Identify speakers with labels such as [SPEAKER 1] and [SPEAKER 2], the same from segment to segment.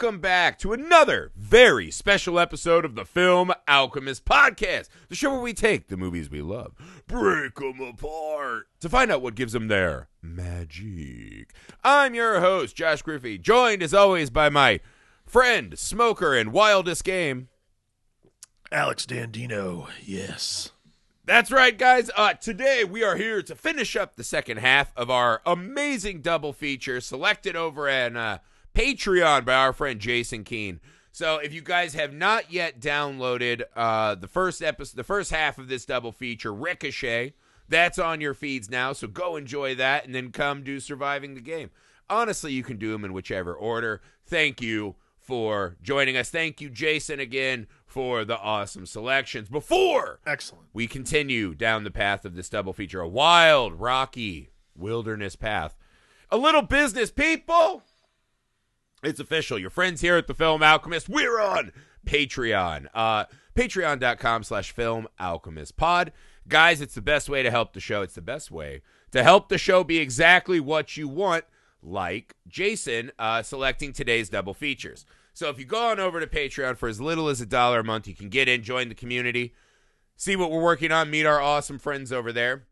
[SPEAKER 1] welcome back to another very special episode of the Film Alchemist Podcast, the show where we take the movies we love, break them apart to find out what gives them their magic. I'm your host, Josh Griffey, joined as always by my friend, smoker, and wildest game.
[SPEAKER 2] Alex Dandino, yes.
[SPEAKER 1] That's right, guys. Uh, today we are here to finish up the second half of our amazing double feature selected over at uh, Patreon by our friend Jason Keene. So if you guys have not yet downloaded uh, the first episode, the first half of this double feature, Ricochet, that's on your feeds now. So go enjoy that, and then come do Surviving the Game. Honestly, you can do them in whichever order. Thank you for joining us. Thank you, Jason, again for the awesome selections. Before
[SPEAKER 2] Excellent.
[SPEAKER 1] we continue down the path of this double feature, a wild, rocky wilderness path. A little business, people. It's official. Your friends here at the Film Alchemist, we're on Patreon. Uh, Patreon.com slash Film Alchemist Pod. Guys, it's the best way to help the show. It's the best way to help the show be exactly what you want, like Jason uh, selecting today's double features. So if you go on over to Patreon for as little as a dollar a month, you can get in, join the community, see what we're working on, meet our awesome friends over there.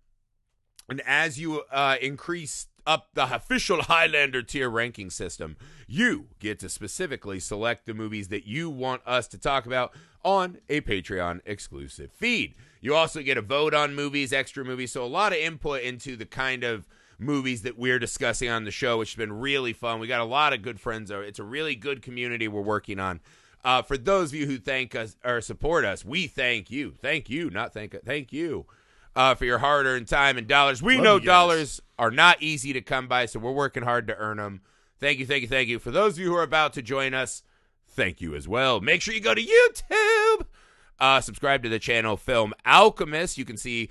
[SPEAKER 1] And as you uh, increase up the official Highlander tier ranking system, you get to specifically select the movies that you want us to talk about on a Patreon exclusive feed. You also get a vote on movies, extra movies, so a lot of input into the kind of movies that we're discussing on the show, which has been really fun. We got a lot of good friends. It's a really good community we're working on. Uh, for those of you who thank us or support us, we thank you. Thank you, not thank thank you uh, for your hard-earned time and dollars. We
[SPEAKER 2] Love
[SPEAKER 1] know dollars are not easy to come by, so we're working hard to earn them. Thank you, thank you, thank you. For those of you who are about to join us, thank you as well. Make sure you go to YouTube, uh, subscribe to the channel Film Alchemist. You can see,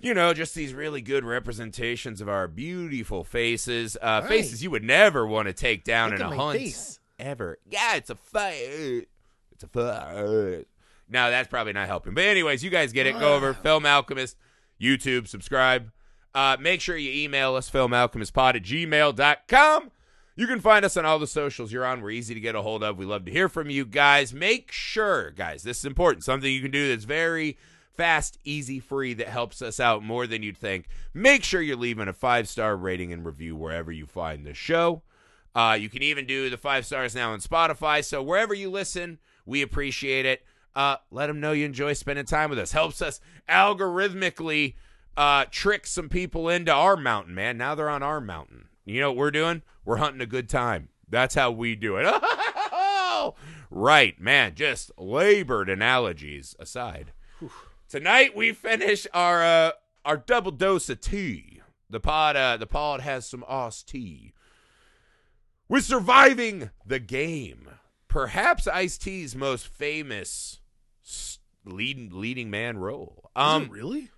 [SPEAKER 1] you know, just these really good representations of our beautiful faces, uh,
[SPEAKER 2] Right.
[SPEAKER 1] faces you would never want to take down
[SPEAKER 2] Look
[SPEAKER 1] in a hunt
[SPEAKER 2] face.
[SPEAKER 1] ever. Yeah, it's a fight. It's a fight. No, that's probably not helping. But anyways, you guys get it. Go over Film Alchemist, YouTube, subscribe. Uh, make sure you email us, filmalchemistpod at gmail.com. You can find us on all the socials you're on. We're easy to get a hold of. We love to hear from you guys. Make sure, guys, this is important. Something you can do that's very fast, easy, free that helps us out more than you'd think. Make sure you're leaving a five star rating and review wherever you find the show. Uh, you can even do the five stars now on Spotify. So wherever you listen, we appreciate it. Uh, let them know you enjoy spending time with us. Helps us algorithmically uh, trick some people into our mountain, man. Now they're on our mountain. You know what we're doing? We're hunting a good time. That's how we do it. right, man. Just labored analogies aside. Tonight we finish our uh, our double dose of tea. The pod uh, the pod has some Oz tea. We're surviving the game. Perhaps Ice T's most famous leading leading man role.
[SPEAKER 2] Is
[SPEAKER 1] Um,
[SPEAKER 2] really?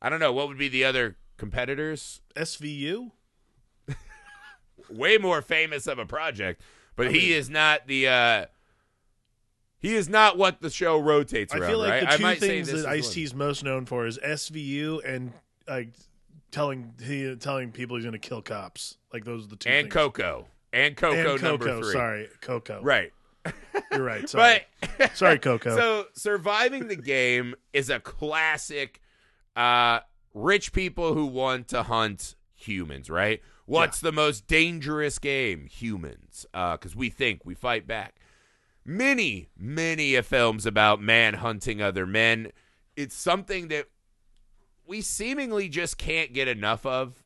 [SPEAKER 1] I don't know what would be the other competitors.
[SPEAKER 2] SVU?
[SPEAKER 1] Way more famous of a project, but
[SPEAKER 2] I
[SPEAKER 1] he
[SPEAKER 2] mean-
[SPEAKER 1] is not the. uh He is not what the show rotates around.
[SPEAKER 2] I feel like
[SPEAKER 1] right?
[SPEAKER 2] the two things that
[SPEAKER 1] is
[SPEAKER 2] Ice. T's most known for is SVU and like telling he telling people he's going to kill cops. Like those are the two.
[SPEAKER 1] and
[SPEAKER 2] things.
[SPEAKER 1] Coco and Coco
[SPEAKER 2] and
[SPEAKER 1] number
[SPEAKER 2] Coco.
[SPEAKER 1] three.
[SPEAKER 2] Sorry, Coco.
[SPEAKER 1] Right.
[SPEAKER 2] You're right. Sorry.
[SPEAKER 1] But
[SPEAKER 2] Sorry, Coco.
[SPEAKER 1] So surviving the game is a classic uh rich people who want to hunt humans, right? What's the most dangerous game? Humans. Uh cuz we think we fight back. Many, many films about man hunting other men. It's something that we seemingly just can't get enough of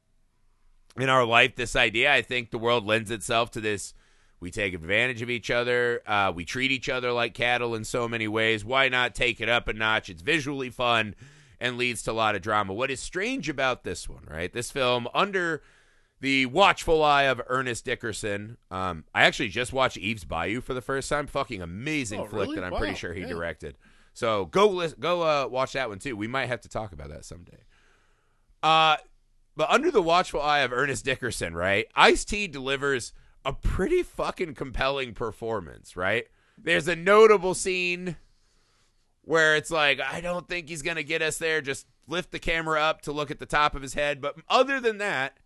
[SPEAKER 1] in our life. This idea, I think the world lends itself to this we take advantage of each other. Uh, we treat each other like cattle in so many ways. Why not take it up a notch? It's visually fun and leads to a lot of drama. What is strange about this one, right? This film, under the watchful eye of Ernest Dickerson. Um, I actually just watched Eve's Bayou for the first time. Fucking amazing
[SPEAKER 2] Oh,
[SPEAKER 1] flick
[SPEAKER 2] really?
[SPEAKER 1] that I'm
[SPEAKER 2] Wow.
[SPEAKER 1] pretty sure he
[SPEAKER 2] Yeah.
[SPEAKER 1] directed. So go listen, go uh, watch that one too. We might have to talk about that someday. Uh, but under the watchful eye of Ernest Dickerson, right? Ice T delivers a pretty fucking compelling performance, right? There's a notable scene where it's like, I don't think he's going to get us there. Just lift the camera up to look at the top of his head. But other than that,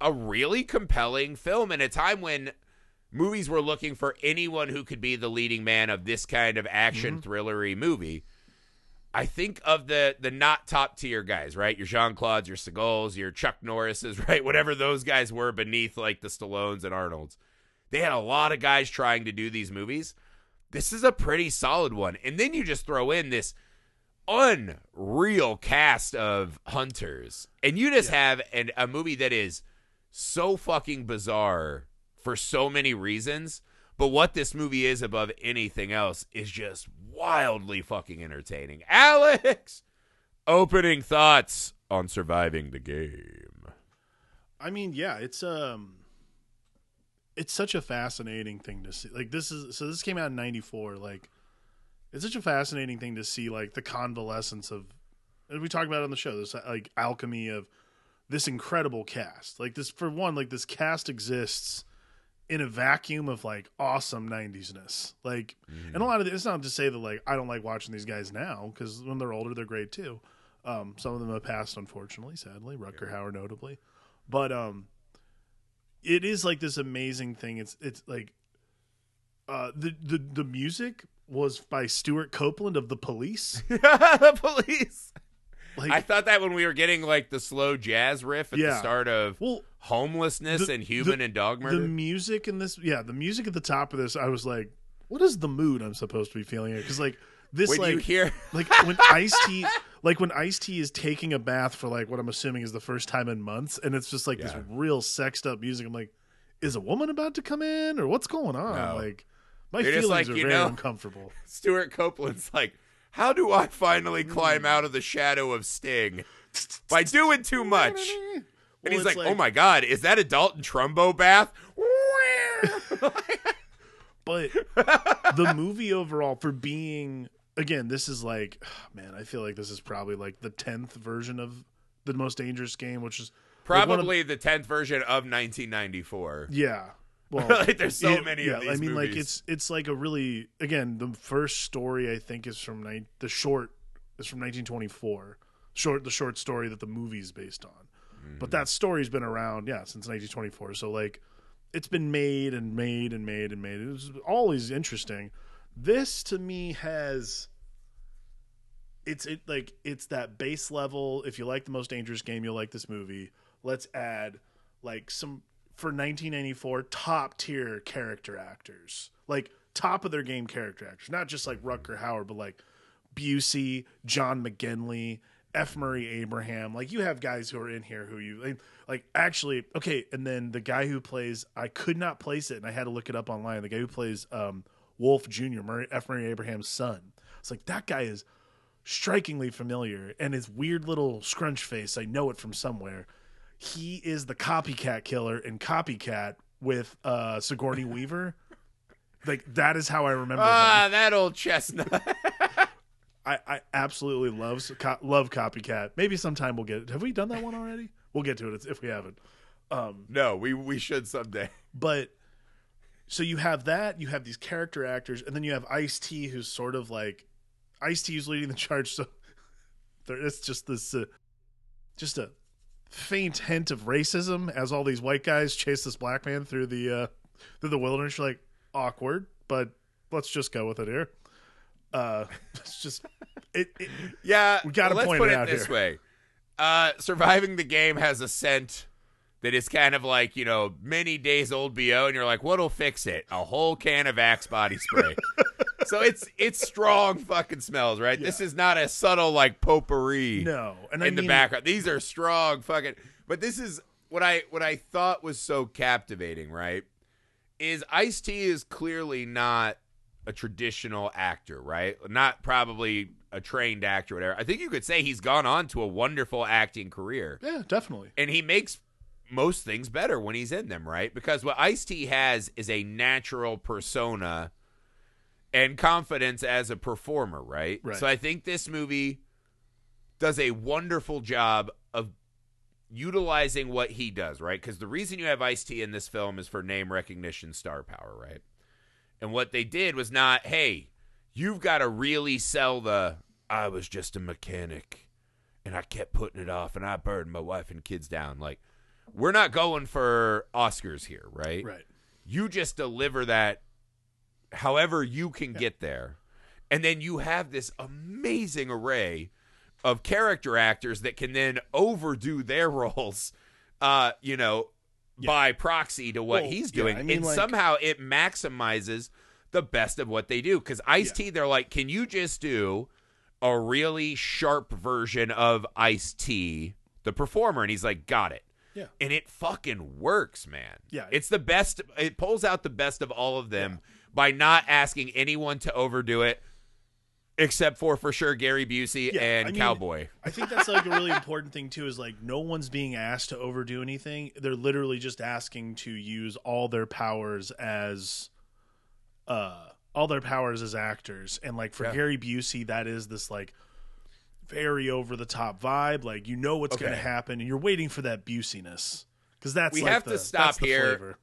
[SPEAKER 1] a really compelling film in a time when movies were looking for anyone who could be the leading man of this kind of action mm-hmm. thrillery movie. I think of the the not top tier guys, right? Your Jean Claude's, your Seagals, your Chuck Norris's, right? Whatever those guys were beneath like the Stallones and Arnolds. They had a lot of guys trying to do these movies. This is a pretty solid one. And then you just throw in this unreal cast of hunters. And you just have an, a movie that is so fucking bizarre for so many reasons. But what this movie is above anything else is just wildly fucking entertaining. Alex, opening thoughts on surviving the game.
[SPEAKER 2] I mean, yeah, it's um it's such a fascinating thing to see. Like this is so this came out in 94 like it's such a fascinating thing to see like the convalescence of we talked about on the show this like alchemy of this incredible cast. Like this for one like this cast exists in a vacuum of like awesome 90s-ness. Like and a lot of it, it's not to say that like I don't like watching these guys now cuz when they're older they're great too. Um some of them have passed unfortunately, sadly, Rutger Hauer notably. But um it is like this amazing thing. It's it's like uh the the the music was by Stewart Copeland of the Police.
[SPEAKER 1] the police.
[SPEAKER 2] Like
[SPEAKER 1] I thought that when we were getting like the slow jazz riff at the start of
[SPEAKER 2] well
[SPEAKER 1] homelessness
[SPEAKER 2] the-
[SPEAKER 1] and human
[SPEAKER 2] the-
[SPEAKER 1] and dog murder.
[SPEAKER 2] the music in this yeah, the music at the top of this I was like what is the mood I'm supposed to be feeling here cuz like this
[SPEAKER 1] when
[SPEAKER 2] like
[SPEAKER 1] you hear
[SPEAKER 2] like when Ice T, like when Ice T is taking a bath for like what I'm assuming is the first time in months, and it's just like
[SPEAKER 1] Yeah.
[SPEAKER 2] this real sexed up music. I'm like, is a woman about to come in, or what's going on?
[SPEAKER 1] No.
[SPEAKER 2] Like, my
[SPEAKER 1] They're
[SPEAKER 2] feelings
[SPEAKER 1] like,
[SPEAKER 2] are
[SPEAKER 1] you
[SPEAKER 2] very
[SPEAKER 1] know-
[SPEAKER 2] uncomfortable.
[SPEAKER 1] Stewart Copeland's like, how do I finally climb mm. out of the shadow of Sting? By doing too much. And
[SPEAKER 2] Well,
[SPEAKER 1] he's
[SPEAKER 2] it's
[SPEAKER 1] like, oh my God, is that a Dalton Trumbo bath?
[SPEAKER 2] But the movie overall, for being again, this is like, man, I feel like this is probably like the tenth version of the most dangerous game, which is like, of-
[SPEAKER 1] Probably the 10th version of 1994.
[SPEAKER 2] Yeah. Well,
[SPEAKER 1] Like, there's so
[SPEAKER 2] it-
[SPEAKER 1] many
[SPEAKER 2] yeah,
[SPEAKER 1] of these
[SPEAKER 2] I mean, like it's it's like a really again the first story I think is from ni- the short is from 1924. Short the short story that the movie's based on, but
[SPEAKER 1] Mm.
[SPEAKER 2] that story's been around yeah since 1924. So like it's been made and made and made and made. It was always interesting. This to me has it's it like it's that base level. If you like the most dangerous game, you'll like this movie. Let's add like some for 1994 top tier character actors, like top of their game character actors, not just like Rutger Hauer, but like Busey, John McGinley, F. Murray Abraham. Like you have guys who are in here who you like, like actually okay. And then the guy who plays, I could not place it, and I had to look it up online. The guy who plays um, Wolf Jr., Murray, F. Murray Abraham's son. It's like that guy is strikingly familiar, and his weird little scrunch face. I know it from somewhere. He is the copycat killer in Copycat with uh, Sigourney Weaver. Like that is how I remember him.
[SPEAKER 1] Ah, that old chestnut.
[SPEAKER 2] I, I absolutely love love Copycat. Maybe sometime we'll get it. Have we done that one already? We'll get to it if we haven't. Um,
[SPEAKER 1] no, we, we should someday.
[SPEAKER 2] but so you have that, you have these character actors, and then you have Ice T, who's sort of like Ice T, who's leading the charge. So it's just this, uh, just a faint hint of racism as all these white guys chase this black man through the uh, through the wilderness. You're like awkward, but let's just go with it here. Uh, it's just it, it
[SPEAKER 1] Yeah,
[SPEAKER 2] We gotta
[SPEAKER 1] let's
[SPEAKER 2] point
[SPEAKER 1] put
[SPEAKER 2] it out
[SPEAKER 1] this
[SPEAKER 2] here.
[SPEAKER 1] way. Uh, surviving the game has a scent that is kind of like you know many days old bo, and you're like, what'll fix it? A whole can of Axe body spray. so it's it's strong fucking smells, right? This is not a subtle like potpourri
[SPEAKER 2] no, and
[SPEAKER 1] in
[SPEAKER 2] I
[SPEAKER 1] the background. These are strong fucking. But this is what I what I thought was so captivating, right? Is Ice T is clearly not a traditional actor, right? Not probably a trained actor, or whatever. I think you could say he's gone on to a wonderful acting career,
[SPEAKER 2] Yeah, definitely.
[SPEAKER 1] and he makes most things better when he's in them, right? Because what Ice T has is a natural persona and confidence as a performer, right?
[SPEAKER 2] Right.
[SPEAKER 1] So I think this movie does a wonderful job of utilizing what he does, right? Because the reason you have Ice T in this film is for name recognition, star power, right? And what they did was not, hey, you've got to really sell the I was just a mechanic and I kept putting it off and I burned my wife and kids down. Like, we're not going for Oscars here, right?
[SPEAKER 2] Right.
[SPEAKER 1] You just deliver that however you can get there. And then you have this amazing array of character actors that can then overdo their roles, uh, you know, by proxy to what
[SPEAKER 2] Well,
[SPEAKER 1] he's
[SPEAKER 2] yeah,
[SPEAKER 1] doing.
[SPEAKER 2] I mean,
[SPEAKER 1] and
[SPEAKER 2] like-
[SPEAKER 1] somehow it maximizes the best of what they do. Because Ice T, they're like, can you just do a really sharp version of Ice T, the performer? And he's like, got it.
[SPEAKER 2] Yeah.
[SPEAKER 1] And it fucking works, man.
[SPEAKER 2] Yeah.
[SPEAKER 1] It's the best. It pulls out the best of all of them by not asking anyone to overdo it, except for, for sure, Gary Busey
[SPEAKER 2] Yeah,
[SPEAKER 1] and
[SPEAKER 2] I mean,
[SPEAKER 1] Cowboy.
[SPEAKER 2] I think that's like a really important thing too. Is like no one's being asked to overdo anything. They're literally just asking to use all their powers as, uh, all their powers as actors. And like for
[SPEAKER 1] Yeah.
[SPEAKER 2] Gary Busey, that is this like very over the top vibe. Like you know what's going to happen, and you're waiting for that Business because that's
[SPEAKER 1] We
[SPEAKER 2] like
[SPEAKER 1] have to
[SPEAKER 2] the-
[SPEAKER 1] stop here.
[SPEAKER 2] flavor.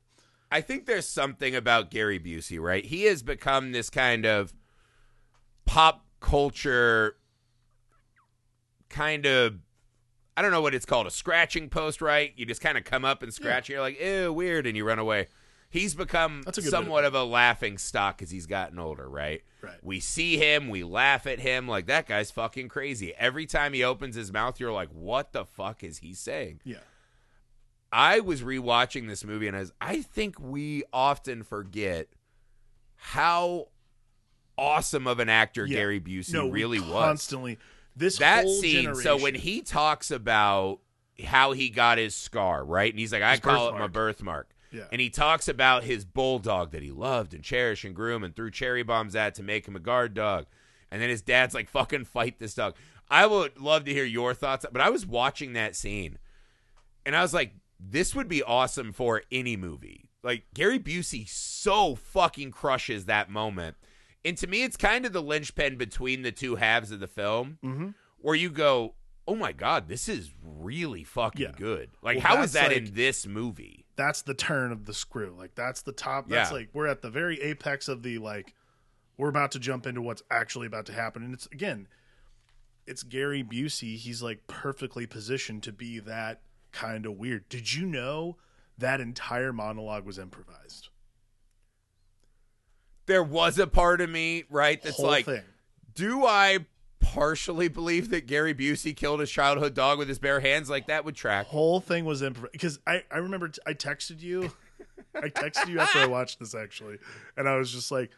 [SPEAKER 1] I think there's something about Gary Busey, right? He has become this kind of pop culture kind of I don't know what it's called, a scratching post, right? You just kind of come up and scratch and you're like, ew, weird, and you run away. He's become
[SPEAKER 2] That's a good way to
[SPEAKER 1] somewhat
[SPEAKER 2] put
[SPEAKER 1] of a laughing stock as he's gotten older, right?
[SPEAKER 2] Right.
[SPEAKER 1] We see him, we laugh at him, like that guy's fucking crazy. Every time he opens his mouth, you're like, what the fuck is he saying?
[SPEAKER 2] Yeah.
[SPEAKER 1] I was rewatching this movie and I, was, I think we often forget how awesome of an actor
[SPEAKER 2] Yeah.
[SPEAKER 1] Gary Busey
[SPEAKER 2] No,
[SPEAKER 1] really was.
[SPEAKER 2] constantly. This
[SPEAKER 1] That
[SPEAKER 2] whole
[SPEAKER 1] scene.
[SPEAKER 2] Generation,
[SPEAKER 1] So when he talks about how he got his scar, right? And he's like, I
[SPEAKER 2] His
[SPEAKER 1] call it my
[SPEAKER 2] birthmark.
[SPEAKER 1] birthmark.
[SPEAKER 2] Yeah.
[SPEAKER 1] And he talks about his bulldog that he loved and cherished and groomed and threw cherry bombs at to make him a guard dog. And then his dad's like, fucking fight this dog. I would love to hear your thoughts, but I was watching that scene and I was like, this would be awesome for any movie. Like Gary Busey so fucking crushes that moment. And to me, it's kind of the linchpin between the two halves of the film
[SPEAKER 2] Mhm.
[SPEAKER 1] where you go, oh my God, this is really fucking
[SPEAKER 2] Yeah.
[SPEAKER 1] good. Like,
[SPEAKER 2] Well,
[SPEAKER 1] how is that
[SPEAKER 2] like-
[SPEAKER 1] in this movie?
[SPEAKER 2] that's the turn of the screw. Like that's the top. That's
[SPEAKER 1] Yeah.
[SPEAKER 2] like we're at the very apex of the like we're about to jump into what's actually about to happen. And it's again, it's Gary Busey. He's like perfectly positioned to be that kind of weird. Did you know that entire monologue was improvised?
[SPEAKER 1] There was a part of me, right, that's
[SPEAKER 2] Whole
[SPEAKER 1] like,
[SPEAKER 2] thing.
[SPEAKER 1] do I partially believe that Gary Busey killed his childhood dog with his bare hands? Like, that would track.
[SPEAKER 2] Whole thing was improvised because I I remember t- I texted you. I texted you after I watched this actually, and I was just like,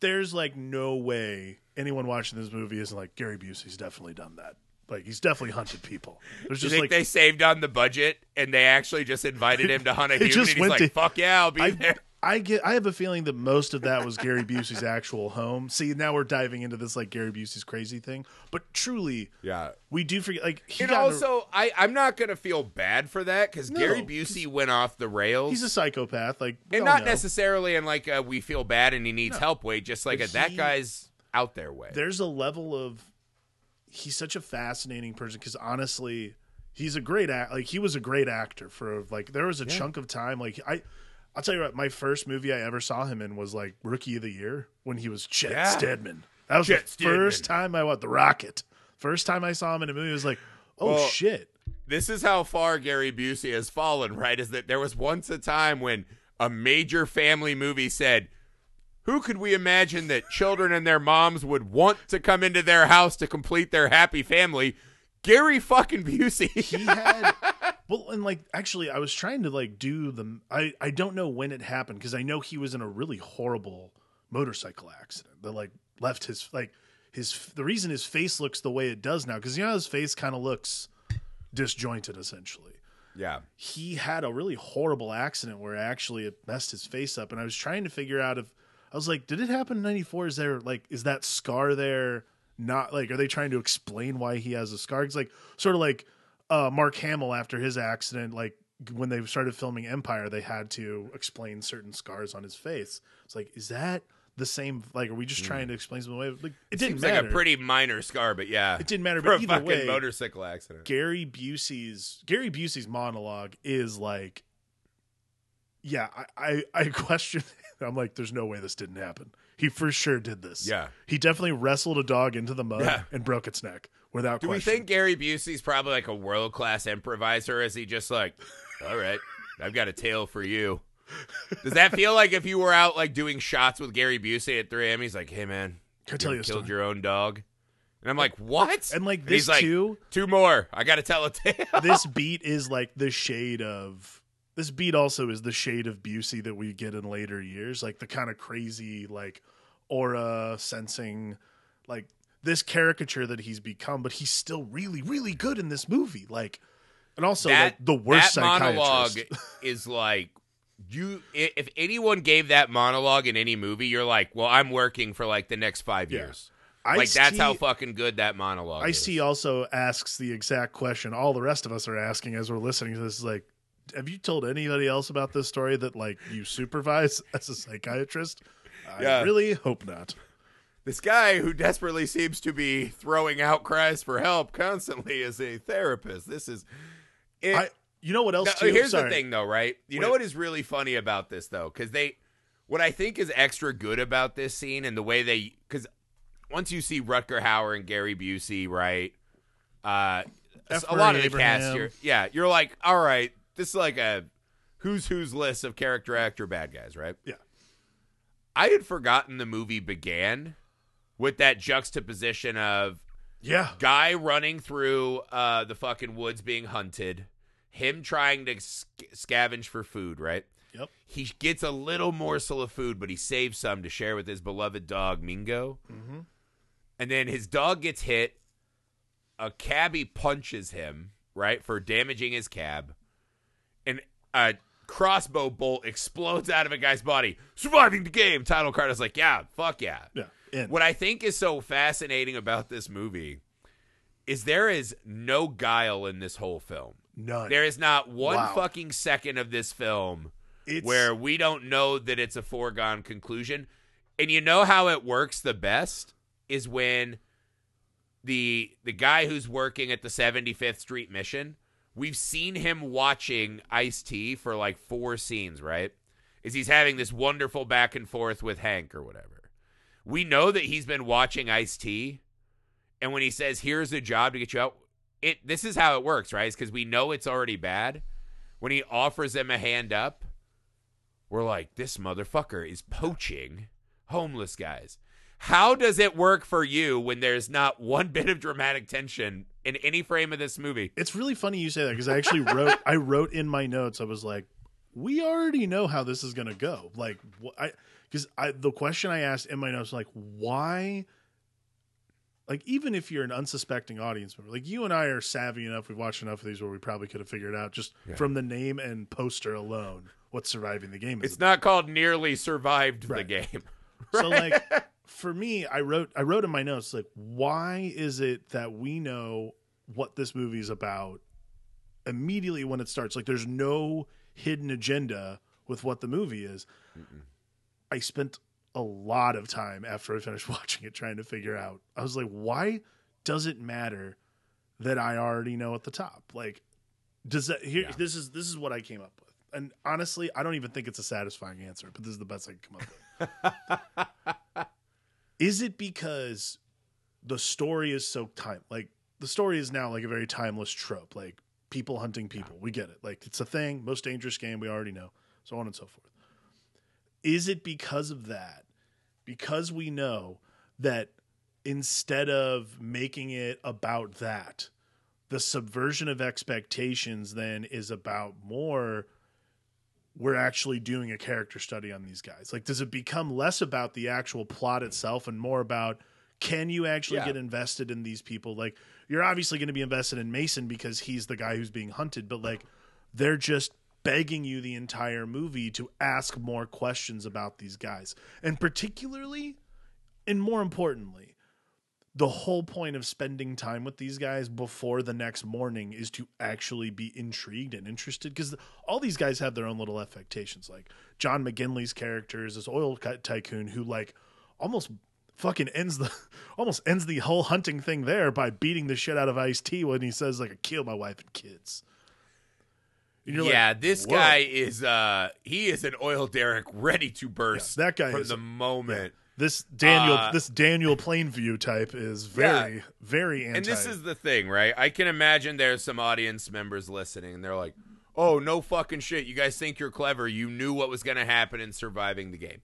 [SPEAKER 2] "There's like no way anyone watching this movie isn't like Gary Busey's definitely done that. Like he's definitely hunted people. There's
[SPEAKER 1] Do you
[SPEAKER 2] just
[SPEAKER 1] think
[SPEAKER 2] like
[SPEAKER 1] they saved on the budget and they actually just invited him to hunt a human?
[SPEAKER 2] just
[SPEAKER 1] and he's
[SPEAKER 2] went
[SPEAKER 1] like,
[SPEAKER 2] to-
[SPEAKER 1] fuck yeah, I'll be
[SPEAKER 2] I,
[SPEAKER 1] there.
[SPEAKER 2] I get I have a feeling that most of that was Gary Busey's actual home. See, now we're diving into this like Gary Busey's crazy thing, but truly,
[SPEAKER 1] Yeah.
[SPEAKER 2] we do forget like he
[SPEAKER 1] And
[SPEAKER 2] got in
[SPEAKER 1] also, I, I'm not going to feel bad for that because
[SPEAKER 2] No,
[SPEAKER 1] Gary Busey went off the rails.
[SPEAKER 2] he's a psychopath. Like we
[SPEAKER 1] and
[SPEAKER 2] all
[SPEAKER 1] not
[SPEAKER 2] know.
[SPEAKER 1] necessarily in like a we feel bad and he needs help way, just like a,
[SPEAKER 2] But
[SPEAKER 1] that
[SPEAKER 2] he-
[SPEAKER 1] guy's out there way.
[SPEAKER 2] there's a level of he's such a fascinating person because honestly he's a great act like he was a great actor for like there was a chunk of time like i i'll tell you what my first movie i ever saw him in was like rookie of the year when he was chet
[SPEAKER 1] Yeah.
[SPEAKER 2] steadman that was
[SPEAKER 1] Chet
[SPEAKER 2] the first time i what the rocket first time i saw him in a movie i was like oh
[SPEAKER 1] Well,
[SPEAKER 2] shit
[SPEAKER 1] this is how far Gary Busey has fallen, right? Is that there was once a time when a major family movie said, Who could we imagine that children and their moms would want to come into their house to complete their happy family? Gary fucking Busey.
[SPEAKER 2] he had well and like actually i was trying to like do the i i don't know when it happened because i know he was in a really horrible motorcycle accident that like left his like his the reason his face looks the way it does now because you know his face kind of looks disjointed essentially
[SPEAKER 1] yeah.
[SPEAKER 2] he had a really horrible accident where actually it messed his face up and i was trying to figure out if i was like did it happen in 94 is there like is that scar there not like are they trying to explain why he has a scar it's like sort of like uh mark hamill after his accident like when they started filming empire they had to explain certain scars on his face it's like is that the same like are we just trying to explain something away like it didn't
[SPEAKER 1] Seems
[SPEAKER 2] matter
[SPEAKER 1] like a pretty minor scar, but yeah.
[SPEAKER 2] it didn't matter
[SPEAKER 1] For
[SPEAKER 2] but
[SPEAKER 1] a
[SPEAKER 2] either
[SPEAKER 1] fucking
[SPEAKER 2] way
[SPEAKER 1] motorcycle accident.
[SPEAKER 2] Gary Busey's Gary Busey's monologue is like, yeah, I I, I question. I'm like, there's no way this didn't happen. He for sure did this.
[SPEAKER 1] Yeah.
[SPEAKER 2] he definitely wrestled a dog into the mud
[SPEAKER 1] Yeah.
[SPEAKER 2] and broke its neck without
[SPEAKER 1] Do we think Gary Busey's probably like a world class improviser? Is he just like, all right, I've got a tale for you? Does that feel like if you were out like doing shots with Gary Busey at 3 a.m.? He's like, "Hey man,
[SPEAKER 2] Can I tell you a
[SPEAKER 1] killed your own dog," and I'm like, "What?"
[SPEAKER 2] And like
[SPEAKER 1] And
[SPEAKER 2] this
[SPEAKER 1] he's like,
[SPEAKER 2] too,
[SPEAKER 1] Two more. I got to tell a tale.
[SPEAKER 2] this beat is like the shade of this beat also is the shade of Busey that we get in later years, like the kind of crazy like aura sensing, like this caricature that he's become, but he's still really, really good in this movie. Like, and also
[SPEAKER 1] that
[SPEAKER 2] like the worst
[SPEAKER 1] that monologue is like you. If anyone gave that monologue in any movie, you're like, "Well, I'm working for like the next five
[SPEAKER 2] Yeah.
[SPEAKER 1] years." like that's how fucking good that monologue.
[SPEAKER 2] I
[SPEAKER 1] is.
[SPEAKER 2] see also asks the exact question all the rest of us are asking as we're listening to this is like have you told anybody else about this story that like you supervise as a psychiatrist? I
[SPEAKER 1] Yeah.
[SPEAKER 2] really hope not.
[SPEAKER 1] This guy who desperately seems to be throwing out cries for help constantly is a therapist. This is. It,
[SPEAKER 2] I you know what else too?
[SPEAKER 1] here's
[SPEAKER 2] Sorry.
[SPEAKER 1] the thing, though, right? You know what is really funny about this, though, because they, what I think is extra good about this scene and the way they, because once you see Rutger Hauer and Gary Busey, right? Uh, a lot of the cast here, yeah, you're like, all right, this is like a who's who's list of character actor bad guys, right?
[SPEAKER 2] Yeah.
[SPEAKER 1] I had forgotten the movie began with that juxtaposition of
[SPEAKER 2] Yeah.
[SPEAKER 1] guy running through uh, the fucking woods being hunted, him trying to sc- scavenge for food, right?
[SPEAKER 2] Yep.
[SPEAKER 1] He gets a little morsel of food, but he saves some to share with his beloved dog, Mingo.
[SPEAKER 2] Mhm.
[SPEAKER 1] And then his dog gets hit. A cabbie punches him, right, for damaging his cab. A crossbow bolt explodes out of a guy's body. Surviving the game. Title card is like, yeah, fuck yeah.
[SPEAKER 2] Yeah. In.
[SPEAKER 1] What I think is so fascinating about this movie is there is no guile in this whole film.
[SPEAKER 2] None.
[SPEAKER 1] There is not one
[SPEAKER 2] Wow.
[SPEAKER 1] fucking second of this film
[SPEAKER 2] It's
[SPEAKER 1] where we don't know that it's a foregone conclusion. And you know how it works the best is when the the guy who's working at the 75th Street mission, we've seen him watching Ice-T for like four scenes, right? Is he's having this wonderful back and forth with Hank or whatever. We know that he's been watching Ice-T and when he says here's a job to get you out, it this is how it works, right? Cuz we know it's already bad. When he offers them a hand up, we're like, this motherfucker is poaching homeless guys. How does it work for you when there's not one bit of dramatic tension in any frame of this movie?
[SPEAKER 2] it's really funny you say that because I actually wrote I wrote in my notes I was like we already know how this is going to go like wh- I because I the question I asked in my notes like why like even if you're an unsuspecting audience member like you and I are savvy enough we've watched enough of these where we probably could have figured out just
[SPEAKER 1] Yeah.
[SPEAKER 2] from the name and poster alone what surviving the game is
[SPEAKER 1] It's not called nearly survived the
[SPEAKER 2] Right.
[SPEAKER 1] game.
[SPEAKER 2] So like for me, I wrote I wrote in my notes like why is it that we know what this movie is about immediately when it starts? Like there's no hidden agenda with what the movie is. I spent a lot of time after I finished watching it trying to figure out. I was like, why does it matter that I already know at the top? Like does that here
[SPEAKER 1] Yeah.
[SPEAKER 2] this is this is what I came up with. And honestly, I don't even think it's a satisfying answer, but this is the best I can come up with. is it because the story is so time like the story is now like a very timeless trope like people hunting people. We get it. Like it's a thing most dangerous game we already know so on and so forth. Is it because of that because we know that instead of making it about that the subversion of expectations then is about more we're actually doing a character study on these guys? Like does it become less about the actual plot itself and more about can you actually
[SPEAKER 1] Yeah.
[SPEAKER 2] get invested in these people? Like you're obviously going to be invested in mason because he's the guy who's being hunted but like they're just begging you the entire movie to ask more questions about these guys. And particularly and more importantly the whole point of spending time with these guys before the next morning is to actually be intrigued and interested because all these guys have their own little affectations. Like john mcginley's character is this oil tycoon who like almost fucking ends the almost ends the whole hunting thing there by beating the shit out of ice t when he says like i killed my wife and kids And you're like,
[SPEAKER 1] yeah, this
[SPEAKER 2] "Whoa."
[SPEAKER 1] guy is uh he is an oil derrick ready to burst
[SPEAKER 2] that guy
[SPEAKER 1] from
[SPEAKER 2] is-
[SPEAKER 1] the moment.
[SPEAKER 2] this daniel
[SPEAKER 1] Uh,
[SPEAKER 2] this daniel plainview type is very very anti
[SPEAKER 1] And this is the thing, right? I can imagine there's some audience members listening and they're like, oh no fucking shit, you guys think you're clever. You knew what was going to happen in surviving the game.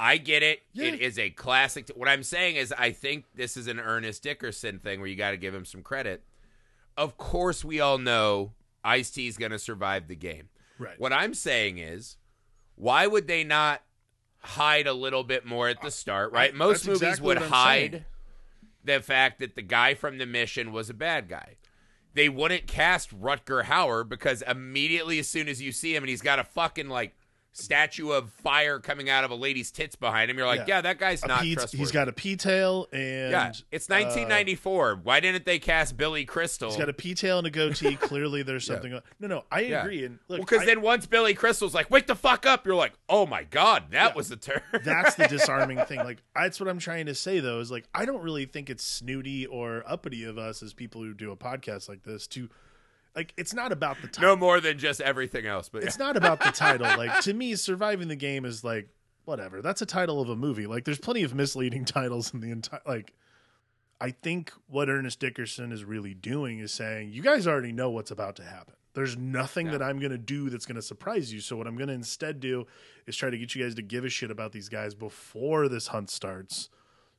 [SPEAKER 1] I get it.
[SPEAKER 2] Yeah.
[SPEAKER 1] It is a classic. T- what I'm saying is, I think this is an Ernest Dickerson thing where you got to give him some credit. Of course, we all know Ice T is going to survive the game.
[SPEAKER 2] Right.
[SPEAKER 1] What I'm saying is, why would they not hide a little bit more at the start? Right.
[SPEAKER 2] I-
[SPEAKER 1] Most movies
[SPEAKER 2] exactly
[SPEAKER 1] would hide
[SPEAKER 2] saying.
[SPEAKER 1] the fact that the guy from the mission was a bad guy. They wouldn't cast Rutger Hauer because immediately, as soon as you see him and he's got a fucking like statue of fire coming out of a lady's tits behind him, you're like,
[SPEAKER 2] Yeah.
[SPEAKER 1] yeah, that guy's not
[SPEAKER 2] P-
[SPEAKER 1] trustworthy.
[SPEAKER 2] he's got a P tail and
[SPEAKER 1] yeah, it's uh, 1994. Why didn't they cast Billy Crystal?
[SPEAKER 2] He's got a P tail and a goatee. Clearly, there's something. No, no, I
[SPEAKER 1] Yeah.
[SPEAKER 2] agree. And look,
[SPEAKER 1] because
[SPEAKER 2] I-
[SPEAKER 1] then once Billy Crystal's like, wake the fuck up, you're like, oh my god, that was the turn.
[SPEAKER 2] that's the disarming thing. Like that's what I'm trying to say though is like I don't really think it's snooty or uppity of us as people who do a podcast like this to like it's not about the title.
[SPEAKER 1] no more than just everything else. But
[SPEAKER 2] It's not about the title. Like to me, surviving the game is like whatever. That's a title of a movie. Like there's plenty of misleading titles in the entire like. I think what Ernest Dickerson is really doing is saying, you guys already know what's about to happen. There's nothing
[SPEAKER 1] Yeah.
[SPEAKER 2] that I'm going to do that's going to surprise you. So, what I'm going to instead do is try to get you guys to give a shit about these guys before this hunt starts.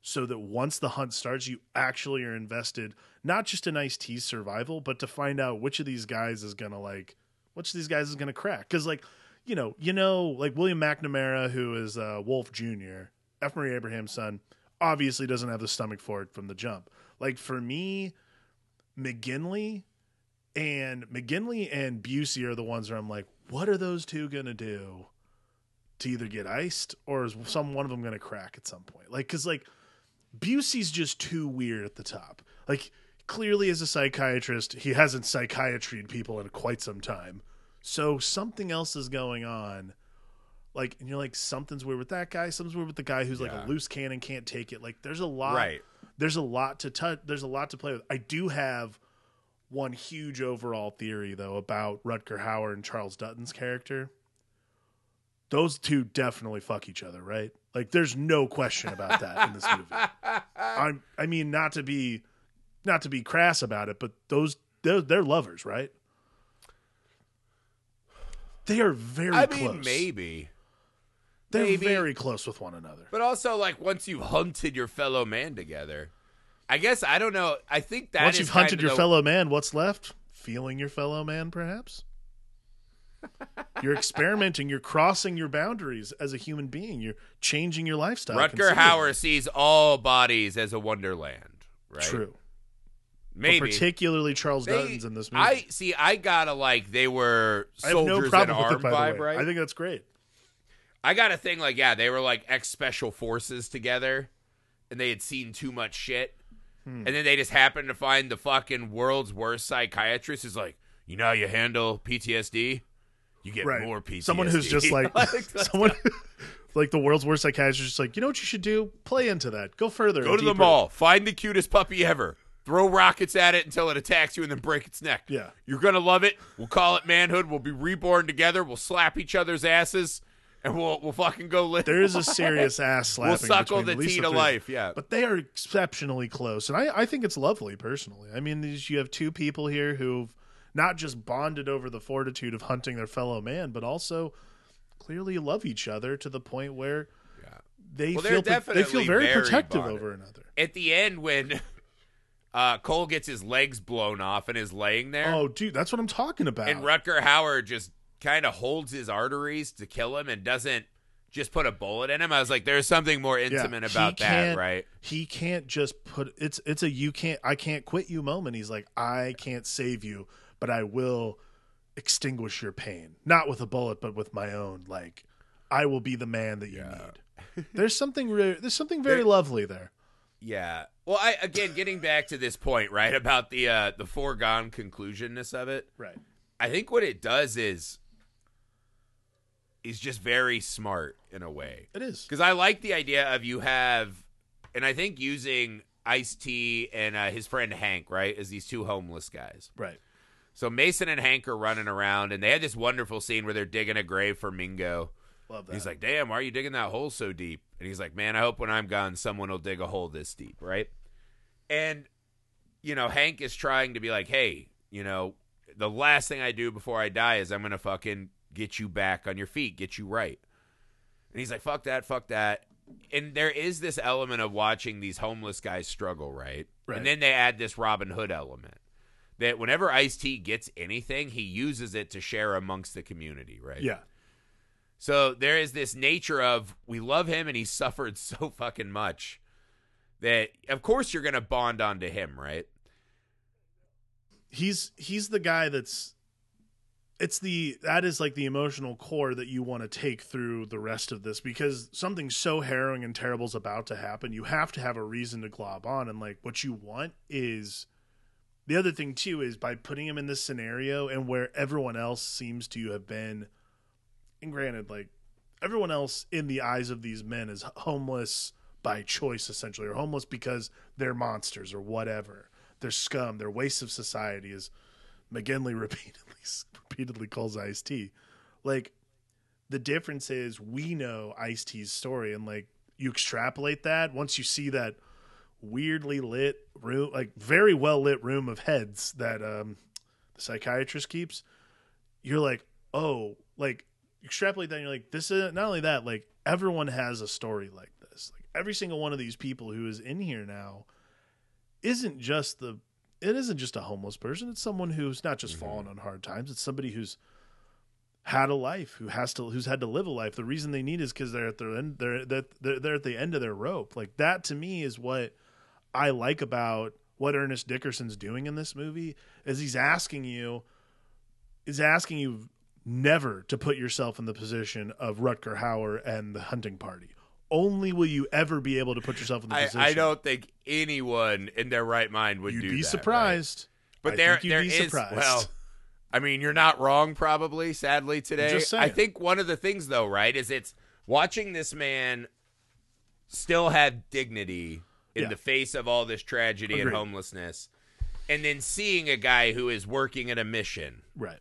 [SPEAKER 2] So that once the hunt starts, you actually are invested, not just in Ice T's survival, but to find out which of these guys is going to like, which of these guys is going to crack. Because, like, you know, you know, like William McNamara, who is uh, Wolf Jr., F. Murray Abraham's son, obviously doesn't have the stomach for it from the jump. Like for me, McGinley and McGinley and Busey are the ones where I'm like, what are those two gonna do to either get iced or is some one of them gonna crack at some point? Like, cause like Busey's just too weird at the top. Like clearly as a psychiatrist, he hasn't psychiatried people in quite some time. So something else is going on. Like and you're like something's weird with that guy. Something's weird with the guy who's like a loose cannon, can't take it. Like there's a lot.
[SPEAKER 1] Right.
[SPEAKER 2] There's a lot to touch. There's a lot to play with. I do have one huge overall theory though about Rutger Hauer and Charles Dutton's character. Those two definitely fuck each other, right? Like there's no question about that in this movie. I'm I mean not to be not to be crass about it, but those they're, they're lovers, right? They are very
[SPEAKER 1] I
[SPEAKER 2] close.
[SPEAKER 1] mean, maybe.
[SPEAKER 2] They're
[SPEAKER 1] maybe.
[SPEAKER 2] very close with one another.
[SPEAKER 1] But also, like, once you've hunted your fellow man together, I guess I don't know. I think that
[SPEAKER 2] Once you've hunted your
[SPEAKER 1] the-
[SPEAKER 2] fellow man, what's left? Feeling your fellow man, perhaps? You're experimenting. You're crossing your boundaries as a human being. You're changing your lifestyle.
[SPEAKER 1] Rutger. Hauer sees all bodies as a wonderland, right?
[SPEAKER 2] True. But
[SPEAKER 1] Maybe.
[SPEAKER 2] particularly Charles
[SPEAKER 1] They-
[SPEAKER 2] Dutton's in this movie.
[SPEAKER 1] I see. I gotta like they were soldiers
[SPEAKER 2] no problem
[SPEAKER 1] and
[SPEAKER 2] with it, by
[SPEAKER 1] vibe, right?
[SPEAKER 2] I think that's great.
[SPEAKER 1] I got a thing like yeah, they were like ex special forces together, and they had seen too much shit,
[SPEAKER 2] Hmm.
[SPEAKER 1] and then they just happened to find the fucking world's worst psychiatrist. Is like, you know, how you handle PTSD, you get
[SPEAKER 2] Right.
[SPEAKER 1] more PTSD.
[SPEAKER 2] Someone who's just like, someone like the world's worst psychiatrist, just like, you know what you should do? Play into that. Go further.
[SPEAKER 1] go to the mall, find the cutest puppy ever, throw rockets at it until it attacks you, and then break its neck.
[SPEAKER 2] Yeah.
[SPEAKER 1] You're gonna love it. We'll call it manhood. We'll be reborn together. We'll slap each other's asses, and we'll we'll fucking go live.
[SPEAKER 2] There is a serious ass slapping.
[SPEAKER 1] we'll suckle the tea to life. Yeah.
[SPEAKER 2] but they are exceptionally close and I, I think it's lovely personally i mean these, you have two people here who've not just bonded over the fortitude of hunting their fellow man but also clearly love each other to the point where
[SPEAKER 1] Yeah.
[SPEAKER 2] they
[SPEAKER 1] Well,
[SPEAKER 2] feel they feel very,
[SPEAKER 1] very
[SPEAKER 2] protective
[SPEAKER 1] bonded.
[SPEAKER 2] over another
[SPEAKER 1] At the end, when uh, Cole gets his legs blown off and is laying there,
[SPEAKER 2] oh dude that's what i'm talking about
[SPEAKER 1] and Rutger Hauer just kind of holds his arteries to kill him and doesn't just put a bullet in him. I was like, there's something more intimate
[SPEAKER 2] he
[SPEAKER 1] about that, right?
[SPEAKER 2] he can't just put it's it's a you can't i can't quit you moment he's like i can't save you but i will extinguish your pain not with a bullet but with my own like i will be the man that you need there's something re- there's something very
[SPEAKER 1] There-
[SPEAKER 2] lovely there
[SPEAKER 1] Yeah. Well, I again getting back to this point, right, about the uh, the foregone conclusionness of it.
[SPEAKER 2] right
[SPEAKER 1] I think what it does is is just very smart in a way.
[SPEAKER 2] it is
[SPEAKER 1] Because I like the idea of you have, and I think using Ice T and uh, his friend Hank, right, as these two homeless guys.
[SPEAKER 2] right
[SPEAKER 1] So Mason and Hank are running around, and they had this wonderful scene where they're digging a grave for Mingo.
[SPEAKER 2] love that
[SPEAKER 1] He's like, "Damn, why are you digging that hole so deep?" And he's like, "Man, I hope when I'm gone, someone will dig a hole this deep, right?" And you know, Hank is trying to be like, "Hey, you know, the last thing I do before I die is I'm gonna fucking get you back on your feet, get you right. And he's like, fuck that, fuck that. And there is this element of watching these homeless guys struggle, right?
[SPEAKER 2] Right.
[SPEAKER 1] And then they add this Robin Hood element that whenever Ice T gets anything, he uses it to share amongst the community, right?
[SPEAKER 2] Yeah.
[SPEAKER 1] So there is this nature of we love him and he suffered so fucking much that of course you're gonna bond onto him, right?
[SPEAKER 2] He's he's the guy that's it's the that is like the emotional core that you want to take through the rest of this because something so harrowing and terrible is about to happen. You have to have a reason to glob on, and like what you want is the other thing too is by putting him in this scenario and where everyone else seems to have been, and granted, like everyone else in the eyes of these men is homeless by choice essentially, or homeless because they're monsters or whatever. They're scum. They're wastes of society. As McGinley repeatedly repeatedly calls Ice T. Like the difference is we know Ice T's story, and like you extrapolate that once you see that weirdly lit room, like very well lit room of heads that um, the psychiatrist keeps. You're like, oh, like extrapolate that. And you're like, this is not only that. Like everyone has a story like this. Like every single one of these people who is in here now isn't just the it isn't just a homeless person it's someone who's not just fallen on hard times it's somebody who's had a life who has to who's had to live a life the reason they need is because they're at their end they're, they're they're they're at the end of their rope like that to me is what i like about what ernest dickerson's doing in this movie is he's asking you is asking you never to put yourself in the position of rutger hauer and the hunting party only will you ever be able to put yourself in the
[SPEAKER 1] I,
[SPEAKER 2] position
[SPEAKER 1] I don't think anyone in their right mind would
[SPEAKER 2] you'd
[SPEAKER 1] do
[SPEAKER 2] be
[SPEAKER 1] that, right?
[SPEAKER 2] surprised
[SPEAKER 1] But
[SPEAKER 2] I
[SPEAKER 1] there, there is
[SPEAKER 2] surprised.
[SPEAKER 1] well. I mean, you're not wrong. Probably, sadly, today.
[SPEAKER 2] just.
[SPEAKER 1] I think one of the things, though, right, is it's watching this man still have dignity in
[SPEAKER 2] Yeah.
[SPEAKER 1] the face of all this tragedy and homelessness, and then seeing a guy who is working at a mission
[SPEAKER 2] right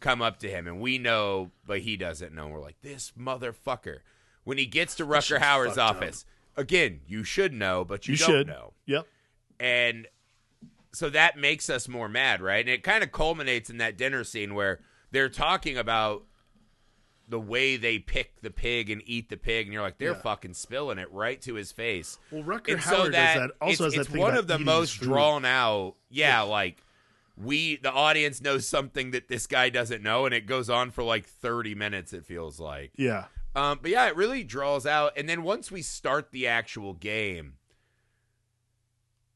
[SPEAKER 1] come up to him, and we know, but he doesn't know. We're like, this motherfucker. When he gets to
[SPEAKER 2] Rutger
[SPEAKER 1] Hauer's
[SPEAKER 2] fucked up.
[SPEAKER 1] office, again, you should know, but you,
[SPEAKER 2] you
[SPEAKER 1] don't
[SPEAKER 2] should
[SPEAKER 1] know
[SPEAKER 2] yep
[SPEAKER 1] and so that makes us more mad, right? And it kind of culminates in that dinner scene where they're talking about the way they pick the pig and eat the pig, and you're like, they're
[SPEAKER 2] Yeah.
[SPEAKER 1] fucking spilling it right to his face.
[SPEAKER 2] Well, Rutger
[SPEAKER 1] and
[SPEAKER 2] Hauer
[SPEAKER 1] so
[SPEAKER 2] does
[SPEAKER 1] that,
[SPEAKER 2] that- also
[SPEAKER 1] it's,
[SPEAKER 2] has that
[SPEAKER 1] it's one of the most drawn out. Yeah, like we, the audience, knows something that this guy doesn't know, and it goes on for like 30 minutes. It feels like.
[SPEAKER 2] yeah
[SPEAKER 1] Um, but yeah, it really draws out. And then once we start the actual game,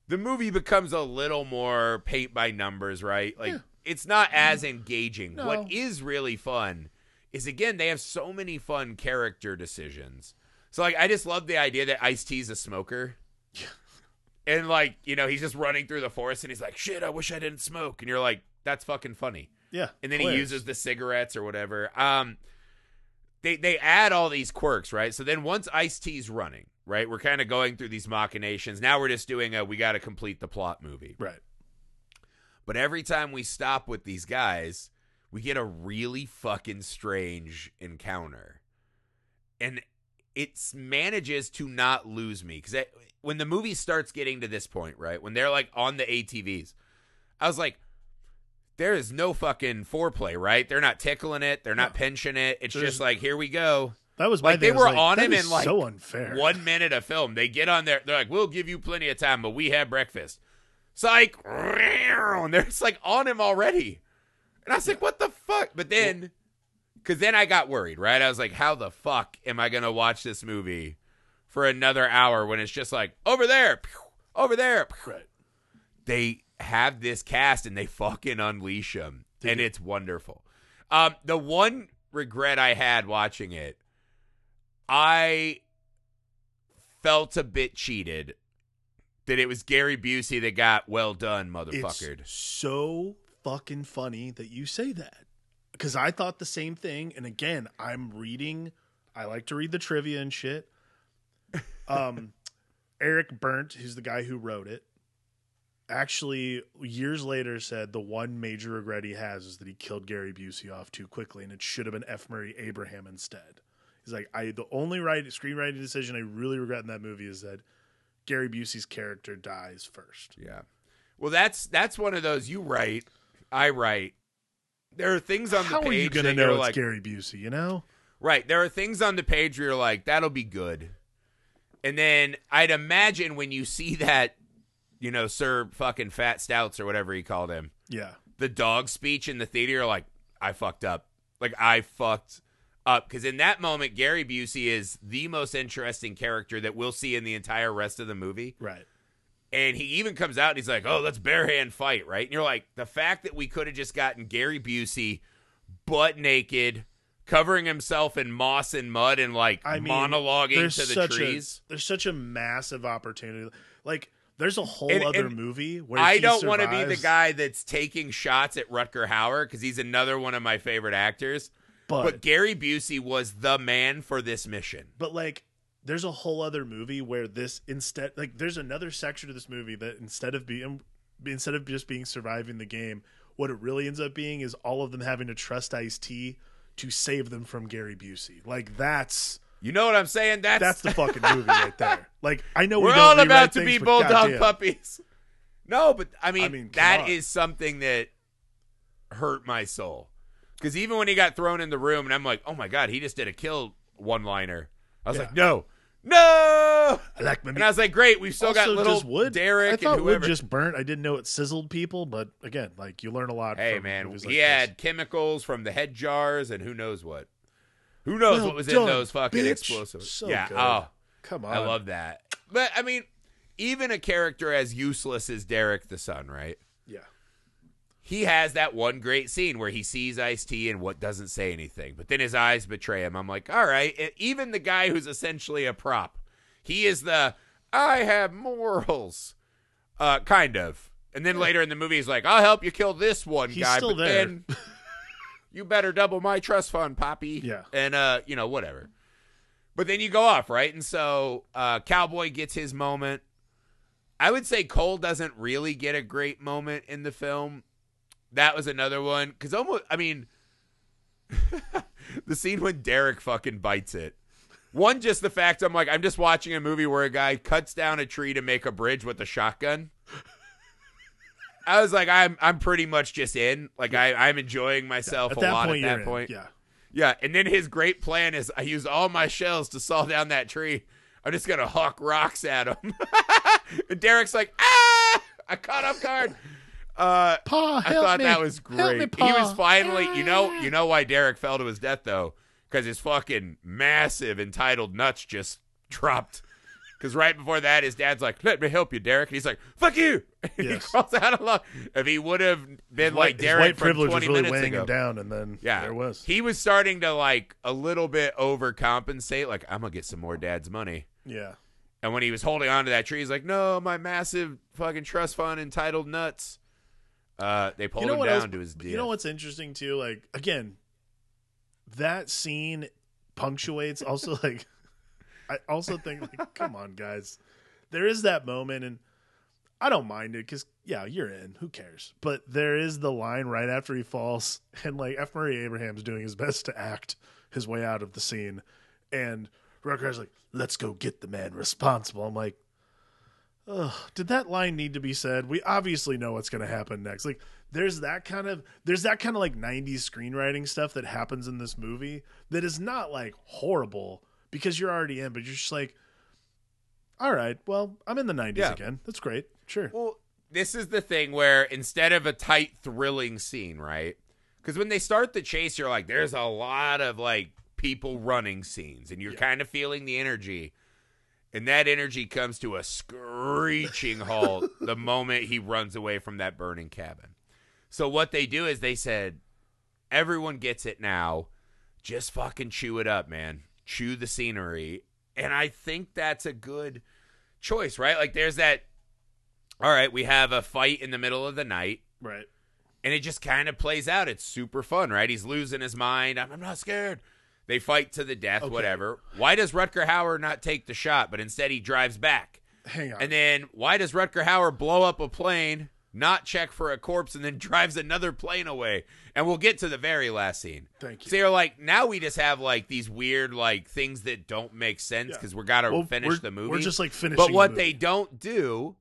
[SPEAKER 1] the movie becomes a little more paint by numbers, right? Like
[SPEAKER 2] Yeah.
[SPEAKER 1] it's not as engaging.
[SPEAKER 2] No.
[SPEAKER 1] What is really fun is again they have so many fun character decisions. So like I just love the idea that Ice T's a smoker. And like, you know, he's just running through the forest and he's like, shit, I wish I didn't smoke. And you're like, that's fucking funny
[SPEAKER 2] yeah
[SPEAKER 1] and then
[SPEAKER 2] Hilarious.
[SPEAKER 1] he uses the cigarettes or whatever. Um, they they add all these quirks, right? So then once Ice T's running, right, we're kind of going through these machinations. Now we're just doing a we got to complete the plot movie.
[SPEAKER 2] right
[SPEAKER 1] But every time we stop with these guys, we get a really fucking strange encounter, and it manages to not lose me because when the movie starts getting to this point, right, when they're like on the ATVs, I was like, there is no fucking foreplay, right? They're not tickling it, they're not
[SPEAKER 2] No.
[SPEAKER 1] pinching it. It's
[SPEAKER 2] There's-
[SPEAKER 1] just like here we go.
[SPEAKER 2] that was my
[SPEAKER 1] Like they were
[SPEAKER 2] like,
[SPEAKER 1] on him in like
[SPEAKER 2] so unfair
[SPEAKER 1] one minute of film. They get on there, they're like, "We'll give you plenty of time, but we have breakfast." Psych, and they're just like on him already. And I was like, "What the fuck?" But then, because then I got worried, right? I was like, "How the fuck am I gonna watch this movie for another hour when it's just like over there, pew, over there?" pew."
[SPEAKER 2] right
[SPEAKER 1] They have this cast and they fucking unleash them,
[SPEAKER 2] They
[SPEAKER 1] and it's wonderful. Um, the one regret I had watching it, I felt a bit cheated that it was Gary Busey that got well done, motherfuckered.
[SPEAKER 2] It's so fucking funny that you say that because I thought the same thing. And again, I'm reading. I like to read the trivia and shit. Um, Eric Bernt, who's the guy who wrote it, actually years later said the one major regret he has is that he killed Gary Busey off too quickly, and it should have been F. Murray Abraham instead. He's like, I the only right screenwriting decision I really regret in that movie is that Gary Busey's character dies first.
[SPEAKER 1] Yeah. Well, that's that's one of those you write, I write, there are things on the
[SPEAKER 2] How
[SPEAKER 1] page
[SPEAKER 2] are you gonna
[SPEAKER 1] that
[SPEAKER 2] know
[SPEAKER 1] you're
[SPEAKER 2] it's
[SPEAKER 1] like,
[SPEAKER 2] Gary Busey? You know?
[SPEAKER 1] right? There are things on the page where you're like, that'll be good, and then I'd imagine when you see that, you know, Sir fucking Fat Stouts or whatever he called him,
[SPEAKER 2] Yeah.
[SPEAKER 1] the dog speech in the theater, you're like, I fucked up. Like I fucked up because in that moment, Gary Busey is the most interesting character that we'll see in the entire rest of the movie.
[SPEAKER 2] Right.
[SPEAKER 1] And he even comes out and he's like, "Oh, let's bare hand fight," right? And you're like, the fact that we could have just gotten Gary Busey butt naked, covering himself in moss and mud, and like
[SPEAKER 2] I mean,
[SPEAKER 1] monologuing to the trees.
[SPEAKER 2] A, there's such a massive opportunity. Like, there's a whole
[SPEAKER 1] And-
[SPEAKER 2] other
[SPEAKER 1] and
[SPEAKER 2] movie where
[SPEAKER 1] I don't want to be the guy that's taking shots at Rutger Hauer because he's another one of my favorite actors.
[SPEAKER 2] but
[SPEAKER 1] But Gary Busey was the man for this mission.
[SPEAKER 2] but like there's a whole other movie where this instead like there's another section of this movie that instead of being instead of just being surviving the game what it really ends up being is all of them having to trust Ice T to save them from Gary Busey like that's
[SPEAKER 1] You know what I'm saying? That's
[SPEAKER 2] that's the fucking movie right there like I know we
[SPEAKER 1] we're
[SPEAKER 2] don't
[SPEAKER 1] all about to
[SPEAKER 2] things,
[SPEAKER 1] be bulldog
[SPEAKER 2] goddamn.
[SPEAKER 1] puppies. No, but I mean,
[SPEAKER 2] I mean,
[SPEAKER 1] that
[SPEAKER 2] on.
[SPEAKER 1] is something that hurt my soul. Because even when he got thrown in the room, and I'm like, oh my god, he just did a kill one liner. I was
[SPEAKER 2] Yeah.
[SPEAKER 1] like, no, no.
[SPEAKER 2] I like my
[SPEAKER 1] And I was like, great, we've still got
[SPEAKER 2] Also,
[SPEAKER 1] little
[SPEAKER 2] just wood.
[SPEAKER 1] Derek
[SPEAKER 2] I thought
[SPEAKER 1] and whoever.
[SPEAKER 2] wood just burnt. I didn't know it sizzled people, but again, like you learn a lot.
[SPEAKER 1] hey man, he
[SPEAKER 2] like this.
[SPEAKER 1] had chemicals from the head jars and who knows what. Who knows
[SPEAKER 2] Well
[SPEAKER 1] what was in those fucking
[SPEAKER 2] bitch.
[SPEAKER 1] explosives?
[SPEAKER 2] So
[SPEAKER 1] yeah.
[SPEAKER 2] good.
[SPEAKER 1] Oh,
[SPEAKER 2] Come on,
[SPEAKER 1] I love that. But I mean, even a character as useless as Derek the Son, right?
[SPEAKER 2] Yeah,
[SPEAKER 1] He has that one great scene where he sees Ice T and what doesn't say anything, but then his eyes betray him. I'm like, all right. Even the guy who's essentially a prop, he is the I have morals, uh, kind of. And then later in the movie, he's like, I'll help you kill this one
[SPEAKER 2] He's
[SPEAKER 1] guy, but
[SPEAKER 2] there.
[SPEAKER 1] then you better double my trust fund, Poppy.
[SPEAKER 2] Yeah.
[SPEAKER 1] and uh, you know, whatever. But then you go off, right? And so uh, Cowboy gets his moment. I would say Cole doesn't really get a great moment in the film. That was another one because almost, I mean, the scene when Derek fucking bites it. One, just the fact I'm like, I'm just watching a movie where a guy cuts down a tree to make a bridge with a shotgun. I was like, I'm I'm pretty much just in. Like I, I'm enjoying myself
[SPEAKER 2] at
[SPEAKER 1] a lot
[SPEAKER 2] point,
[SPEAKER 1] at that
[SPEAKER 2] in.
[SPEAKER 1] point.
[SPEAKER 2] Yeah,
[SPEAKER 1] Yeah, and then his great plan is I use all my shells to saw down that tree. I'm just gonna huck rocks at him. and Derek's like, ah, I caught off guard. Uh,
[SPEAKER 2] Pa,
[SPEAKER 1] I thought
[SPEAKER 2] me.
[SPEAKER 1] that was
[SPEAKER 2] Help me,
[SPEAKER 1] great. He was finally, you know, you know why Derek fell to his death though, because his fucking massive entitled nuts just dropped. Because right before that, his dad's like, "Let me help you, Derek," and he's like, "Fuck you!" And he
[SPEAKER 2] Yes.
[SPEAKER 1] crawls out alone. If he would have been like
[SPEAKER 2] his
[SPEAKER 1] Derek
[SPEAKER 2] white privilege was
[SPEAKER 1] 20
[SPEAKER 2] really
[SPEAKER 1] minutes
[SPEAKER 2] weighing
[SPEAKER 1] ago,
[SPEAKER 2] him down, and then
[SPEAKER 1] yeah,
[SPEAKER 2] there was.
[SPEAKER 1] He was starting to like a little bit overcompensate. Like, I'm gonna get some more dad's money.
[SPEAKER 2] yeah,
[SPEAKER 1] And when he was holding on to that tree, he's like, "No, my massive fucking trust fund entitled nuts." Uh, they pulled
[SPEAKER 2] you know
[SPEAKER 1] him down
[SPEAKER 2] else,
[SPEAKER 1] to his death.
[SPEAKER 2] You know what's interesting too? Like again, that scene punctuates. Also, like I also think, like, come on, guys, there is that moment, and I don't mind it because yeah, you're in. Who cares? But there is the line right after he falls, and like F. Murray Abraham's doing his best to act his way out of the scene, and Rutger's like, "Let's go get the man responsible." I'm like. Ugh, did that line need to be said? We obviously know what's going to happen next. Like, there's that kind of there's that kind of like 90s screenwriting stuff that happens in this movie that is not like horrible because you're already in, but you're just like, all right, well, I'm in the 90s
[SPEAKER 1] Yeah.
[SPEAKER 2] again. That's great. Sure.
[SPEAKER 1] Well, this is the thing where instead of a tight, thrilling scene, right? Because when they start the chase, you're like, there's a lot of like people running scenes, and you're kind of feeling the energy. And that energy comes to a screeching halt the moment he runs away from that burning cabin. So what they do is they said, everyone gets it now. Just fucking chew it up, man. Chew the scenery. And I think that's a good choice, right? Like there's that all right, we have a fight in the middle of the night,
[SPEAKER 2] Right.
[SPEAKER 1] and it just kind of plays out. It's super fun, right? He's losing his mind. I'm, I'm not scared. They fight to the death,
[SPEAKER 2] Okay.
[SPEAKER 1] whatever. Why does Rutger Hauer not take the shot, but instead he drives back?
[SPEAKER 2] Hang on.
[SPEAKER 1] And then why does Rutger Hauer blow up a plane, not check for a corpse, and then drives another plane away? And we'll get to the very last scene.
[SPEAKER 2] Thank you.
[SPEAKER 1] So you're like, now we just have like these weird like things that don't make sense
[SPEAKER 2] Yeah.
[SPEAKER 1] because we got to
[SPEAKER 2] Well,
[SPEAKER 1] finish
[SPEAKER 2] we're-
[SPEAKER 1] the movie.
[SPEAKER 2] We're just like finishing.
[SPEAKER 1] But
[SPEAKER 2] the
[SPEAKER 1] what
[SPEAKER 2] movie.
[SPEAKER 1] they don't do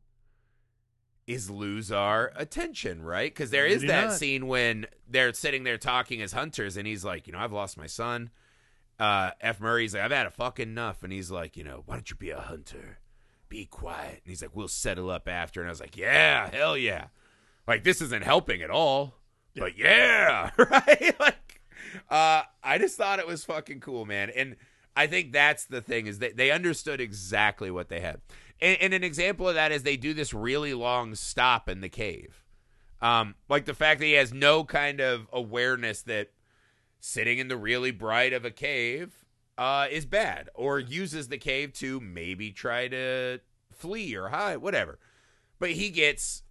[SPEAKER 1] is lose our attention, right? Because there is that
[SPEAKER 2] not.
[SPEAKER 1] scene when they're sitting there talking as hunters, and he's like, you know, I've lost my son. Uh, F. Murray's like, I've had a fucking enough, and he's like, you know, why don't you be a hunter? Be quiet. And he's like, we'll settle up after. And I was like, yeah, hell yeah. Like this isn't helping at all, but yeah, right? like, uh, I just thought it was fucking cool, man. And I think that's the thing is that they understood exactly what they had. And, and an example of that is they do this really long stop in the cave. Um, like the fact that he has no kind of awareness that sitting in the really bright of a cave uh, is bad, or uses the cave to maybe try to flee or hide, whatever. But he gets.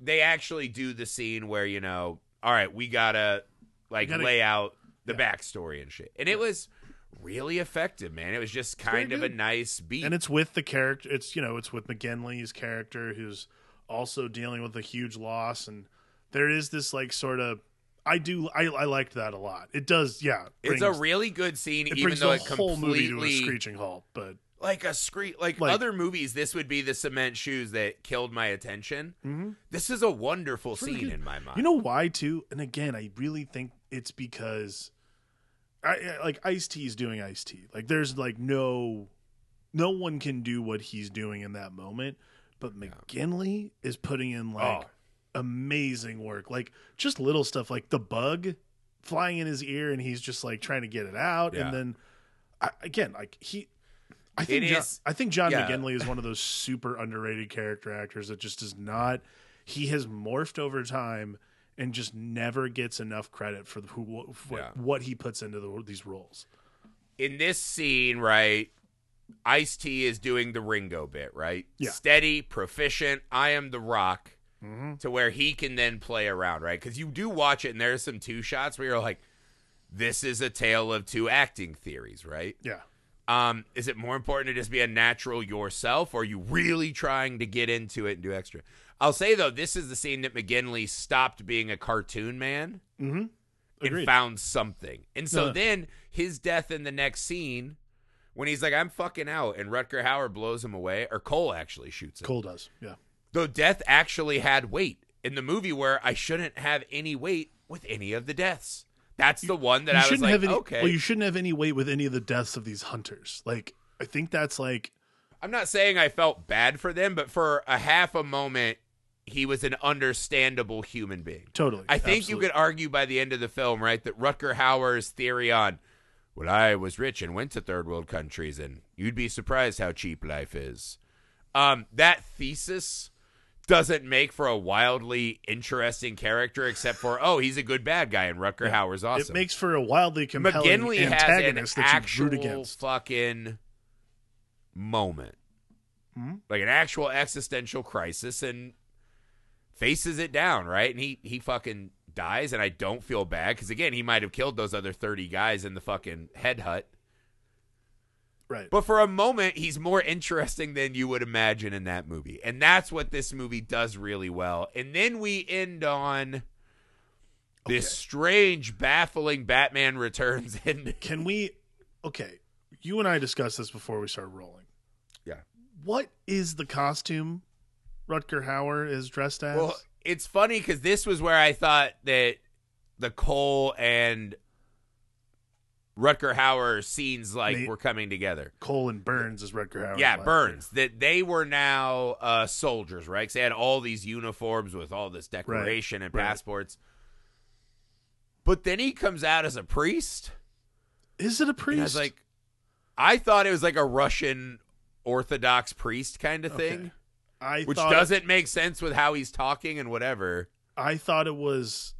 [SPEAKER 1] They actually do the scene where you know, all right, we gotta like
[SPEAKER 2] gotta-
[SPEAKER 1] lay out the
[SPEAKER 2] yeah.
[SPEAKER 1] backstory and shit, and it was really effective, man. It was just kind of a nice beat.
[SPEAKER 2] and it's with the character. It's you know, it's with McGinley's character who's also dealing with a huge loss, and there is this like sort of. I do. I, I liked that a lot. It does. Yeah,
[SPEAKER 1] it's a really good scene,
[SPEAKER 2] It
[SPEAKER 1] even
[SPEAKER 2] brings
[SPEAKER 1] though
[SPEAKER 2] the
[SPEAKER 1] it
[SPEAKER 2] whole movie to a screeching halt. But
[SPEAKER 1] like a scree like,
[SPEAKER 2] Like-
[SPEAKER 1] other movies this would be the cement shoes that killed my attention
[SPEAKER 2] Mhm.
[SPEAKER 1] this is a wonderful
[SPEAKER 2] really
[SPEAKER 1] scene
[SPEAKER 2] good.
[SPEAKER 1] in my mind
[SPEAKER 2] You know why too? And again, I really think it's because I I- like Ice T is doing Ice T. Like there's like no no one can do what he's doing in that moment. But McGinley is putting in like
[SPEAKER 1] Oh.
[SPEAKER 2] Amazing work. Like just little stuff like the bug flying in his ear and he's just like trying to get it out.
[SPEAKER 1] Yeah.
[SPEAKER 2] And then I, again, like he I think John, I think John
[SPEAKER 1] yeah.
[SPEAKER 2] McGinley is one of those super underrated character actors that just does not. He has morphed over time and just never gets enough credit for the, who what,
[SPEAKER 1] Yeah.
[SPEAKER 2] what he puts into the, these roles.
[SPEAKER 1] in this scene right ice t is doing the ringo bit right
[SPEAKER 2] Yeah.
[SPEAKER 1] steady proficient i am the rock
[SPEAKER 2] Mm-hmm.
[SPEAKER 1] to where he can then play around right because you do watch it and there's some two shots where you're like this is a tale of two acting theories right
[SPEAKER 2] Yeah,
[SPEAKER 1] Um, is it more important to just be a natural yourself, or are you really trying to get into it and do extra? I'll say though, this is the scene that McGinley stopped being a cartoon man
[SPEAKER 2] mm-hmm.
[SPEAKER 1] and found something. And so
[SPEAKER 2] No.
[SPEAKER 1] then his death in the next scene, when he's like, "I'm fucking out," and Rutger Hauer blows him away, or Cole actually shoots him.
[SPEAKER 2] Cole does. Yeah,
[SPEAKER 1] Though death actually had weight in the movie, where I shouldn't have any weight with any of the deaths. That's the one that I was
[SPEAKER 2] shouldn't
[SPEAKER 1] like,
[SPEAKER 2] have any.
[SPEAKER 1] okay.
[SPEAKER 2] Well, you shouldn't have any weight with any of the deaths of these hunters. Like I think that's like
[SPEAKER 1] I'm not saying I felt bad for them, but for a half a moment, he was an understandable human being.
[SPEAKER 2] totally.
[SPEAKER 1] I think
[SPEAKER 2] absolutely.
[SPEAKER 1] you could argue by the end of the film, right, that Rutger Hauer's theory on, well, I was rich and went to third world countries, and you'd be surprised how cheap life is. Um, that thesis doesn't make for a wildly interesting character, except for, oh, he's a good bad guy, and Rutger Hauer's awesome.
[SPEAKER 2] It makes for a wildly compelling
[SPEAKER 1] McGinley has an
[SPEAKER 2] antagonist that you root against.
[SPEAKER 1] fucking moment,
[SPEAKER 2] Hmm?
[SPEAKER 1] like an actual existential crisis, and faces it down, right? And he he fucking dies, and I don't feel bad because again, he might have killed those other thirty guys in the fucking head hut.
[SPEAKER 2] Right.
[SPEAKER 1] But for a moment, he's more interesting than you would imagine in that movie. And that's what this movie does really well. And then we end on this
[SPEAKER 2] Okay.
[SPEAKER 1] strange, baffling Batman Returns ending.
[SPEAKER 2] Can we? Okay, you and I discussed this before we started rolling.
[SPEAKER 1] Yeah.
[SPEAKER 2] What is the costume Rutger Hauer is dressed as?
[SPEAKER 1] Well, it's funny because this was where I thought that the Cole and Rutger Hauer scenes like
[SPEAKER 2] Nate-
[SPEAKER 1] were coming together.
[SPEAKER 2] Cole and Burns is Rutger Hauer.
[SPEAKER 1] Yeah, Burns. That they were now uh, soldiers, right? 'Cause they had all these uniforms with all this decoration and
[SPEAKER 2] right.
[SPEAKER 1] passports. But then he comes out as a priest.
[SPEAKER 2] Is it a
[SPEAKER 1] And
[SPEAKER 2] priest?
[SPEAKER 1] I was like, I thought it was like a Russian Orthodox priest kind of
[SPEAKER 2] Okay.
[SPEAKER 1] thing,
[SPEAKER 2] I
[SPEAKER 1] which doesn't make sense with how he's talking and whatever.
[SPEAKER 2] I thought it was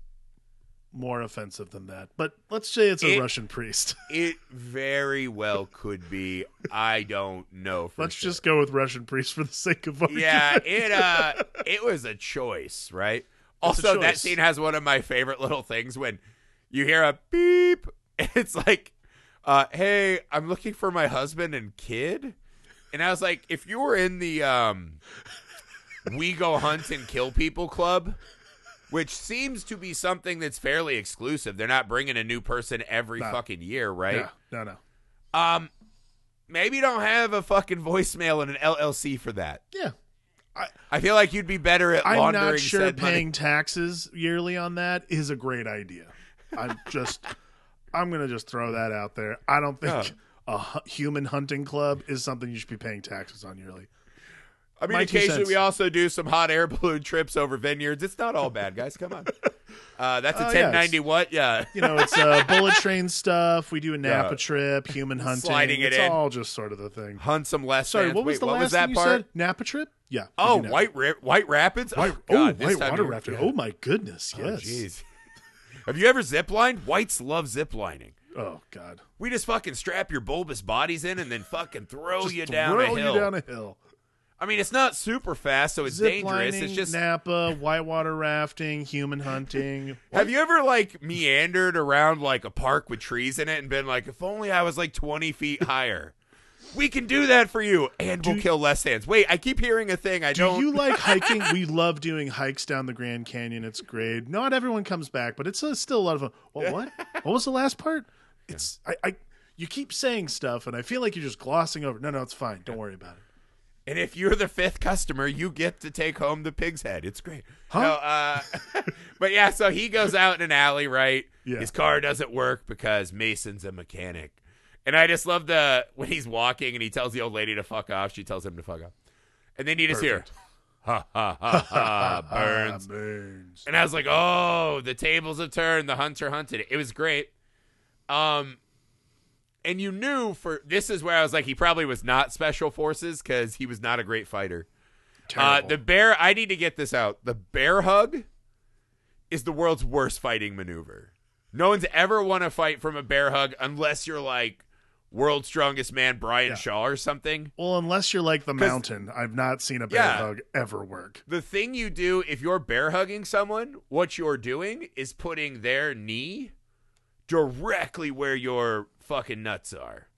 [SPEAKER 2] more offensive than that. But let's say it's a
[SPEAKER 1] It-
[SPEAKER 2] Russian priest.
[SPEAKER 1] It very well could be. I don't know. For
[SPEAKER 2] let's
[SPEAKER 1] sure.
[SPEAKER 2] just go with Russian priest for the sake of argument.
[SPEAKER 1] yeah. It uh, it was a choice, right? Also, that scene has one of my favorite little things when you hear a beep. It's like, uh, "Hey, I'm looking for my husband and kid," and I was like, "If you were in the um, we go hunt and kill people club." Which seems to be something that's fairly exclusive. They're not bringing a new person every
[SPEAKER 2] No.
[SPEAKER 1] fucking year, right?
[SPEAKER 2] Yeah, no, no.
[SPEAKER 1] Um, maybe don't have a fucking voicemail and an LLC for that.
[SPEAKER 2] Yeah.
[SPEAKER 1] I I feel like you'd be better at
[SPEAKER 2] I'm
[SPEAKER 1] laundering
[SPEAKER 2] not sure
[SPEAKER 1] said money.
[SPEAKER 2] paying taxes yearly on that is a great idea. I'm just, I'm gonna just throw that out there. I don't think
[SPEAKER 1] Yeah.
[SPEAKER 2] a human hunting club is something you should be paying taxes on yearly.
[SPEAKER 1] I mean,
[SPEAKER 2] My
[SPEAKER 1] occasionally we also do some hot air balloon trips over vineyards. It's not all bad, guys. Come on. Uh, that's a
[SPEAKER 2] Oh, yeah,
[SPEAKER 1] 1090 what? Yeah.
[SPEAKER 2] You know, it's uh, bullet train stuff. We do a Napa
[SPEAKER 1] Yeah.
[SPEAKER 2] trip, human hunting.
[SPEAKER 1] Sliding it
[SPEAKER 2] it's
[SPEAKER 1] in.
[SPEAKER 2] all just sort of the thing.
[SPEAKER 1] Hunt some less.
[SPEAKER 2] Sorry,
[SPEAKER 1] fans.
[SPEAKER 2] what was
[SPEAKER 1] Wait,
[SPEAKER 2] the
[SPEAKER 1] what
[SPEAKER 2] last
[SPEAKER 1] was that
[SPEAKER 2] thing you
[SPEAKER 1] part?
[SPEAKER 2] said? Napa trip? Yeah.
[SPEAKER 1] Oh. White Ra- White Rapids.
[SPEAKER 2] White,
[SPEAKER 1] oh,
[SPEAKER 2] oh,
[SPEAKER 1] God, this
[SPEAKER 2] white water rafting.
[SPEAKER 1] yeah.
[SPEAKER 2] Oh my goodness,
[SPEAKER 1] Oh,
[SPEAKER 2] yes.
[SPEAKER 1] jeez. Have you ever ziplined? Whites love ziplining.
[SPEAKER 2] Oh god.
[SPEAKER 1] We just fucking strap your bulbous bodies in and then fucking throw
[SPEAKER 2] Just
[SPEAKER 1] you down
[SPEAKER 2] throw
[SPEAKER 1] a hill.
[SPEAKER 2] you down a hill.
[SPEAKER 1] I mean, it's not super fast, so it's
[SPEAKER 2] Zip
[SPEAKER 1] dangerous.
[SPEAKER 2] lining,
[SPEAKER 1] It's just.
[SPEAKER 2] Napa, whitewater rafting, human hunting.
[SPEAKER 1] Have you ever like meandered around like a park with trees in it and been like, if only I was like twenty feet higher? We can do that for you, and we'll
[SPEAKER 2] Do-
[SPEAKER 1] kill less hands. Wait, I keep hearing a thing. I
[SPEAKER 2] Do
[SPEAKER 1] don't.
[SPEAKER 2] you like hiking? We love doing hikes down the Grand Canyon. It's great. Not everyone comes back, but it's uh, still a lot of fun. What? What? what was the last part? It's I, I. You keep saying stuff, and I feel like you're just glossing over. No, no, it's fine. Don't worry about it.
[SPEAKER 1] And if you're the fifth customer, you get to take home the pig's head. It's great.
[SPEAKER 2] Huh?
[SPEAKER 1] No, uh, but yeah, so he goes out in an alley, right?
[SPEAKER 2] Yeah.
[SPEAKER 1] His car doesn't work because Mason's a mechanic. And I just love the when he's walking and he tells the old lady to fuck off, she tells him to fuck off. And then you just hear ha ha ha ha burns.
[SPEAKER 2] Burns.
[SPEAKER 1] And I was like, "Oh, the tables have turned. The hunter hunted." It was great. Um, and you knew for this is where I was like, he probably was not special forces because he was not a great fighter. Uh, the bear. I need to get this out. The bear hug is the world's worst fighting maneuver. No one's ever won a fight from a bear hug unless you're like world's strongest man Brian
[SPEAKER 2] Yeah.
[SPEAKER 1] Shaw or something.
[SPEAKER 2] well, unless you're like the mountain, I've not seen a bear
[SPEAKER 1] Yeah.
[SPEAKER 2] hug ever work.
[SPEAKER 1] the thing you do if you're bear hugging someone, what you're doing is putting their knee directly where your fucking nuts are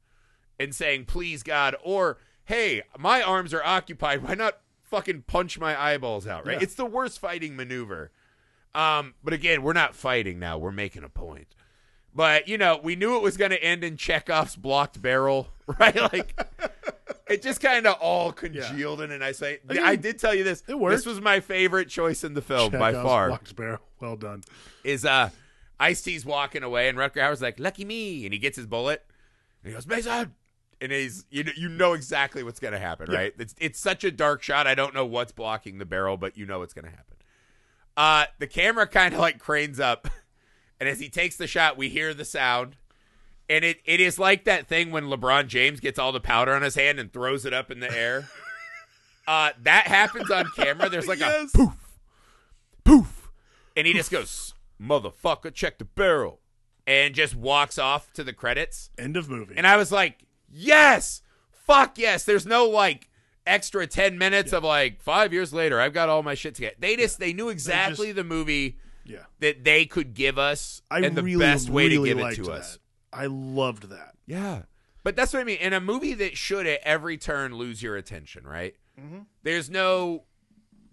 [SPEAKER 1] and saying, please, God, or hey, my arms are occupied. Why not fucking punch my eyeballs out, right?
[SPEAKER 2] Yeah.
[SPEAKER 1] It's the worst fighting maneuver. Um, but again, we're not fighting now. We're making a point. But, you know, we knew it was going to end in Chekhov's blocked barrel, right? Like, it just kind of all congealed in a nice way.
[SPEAKER 2] I mean,
[SPEAKER 1] I did tell you this.
[SPEAKER 2] it worked.
[SPEAKER 1] This was my favorite choice in the film by
[SPEAKER 2] Chekhov's
[SPEAKER 1] far.
[SPEAKER 2] blocked barrel. Well done.
[SPEAKER 1] Is uh, Ice T's walking away, and Rutger Hauer's like, "Lucky me," and he gets his bullet, and he goes, "Mason," and he's you know, you know exactly what's gonna happen,
[SPEAKER 2] Yeah.
[SPEAKER 1] right? It's it's such a dark shot. I don't know what's blocking the barrel, but you know what's gonna happen. Uh, the camera kind of like cranes up, and as he takes the shot, we hear the sound. And it, it is like that thing when LeBron James gets all the powder on his hand and throws it up in the air. uh, that happens on camera. There's like
[SPEAKER 2] Yes.
[SPEAKER 1] a poof, poof, and he just goes, "Motherfucker, check the barrel," and just walks off to the credits.
[SPEAKER 2] End of movie.
[SPEAKER 1] And I was like, "Yes, fuck yes." There's no like extra ten minutes of like five years later. I've got all my shit together. They just they knew exactly
[SPEAKER 2] just-
[SPEAKER 1] the movie
[SPEAKER 2] yeah.
[SPEAKER 1] that they could give us
[SPEAKER 2] I
[SPEAKER 1] and the
[SPEAKER 2] really,
[SPEAKER 1] best way to
[SPEAKER 2] really
[SPEAKER 1] give it to
[SPEAKER 2] that.
[SPEAKER 1] us.
[SPEAKER 2] I loved that.
[SPEAKER 1] Yeah. But that's what I mean. In a movie that should at every turn lose your attention, right?
[SPEAKER 2] Mm-hmm.
[SPEAKER 1] There's no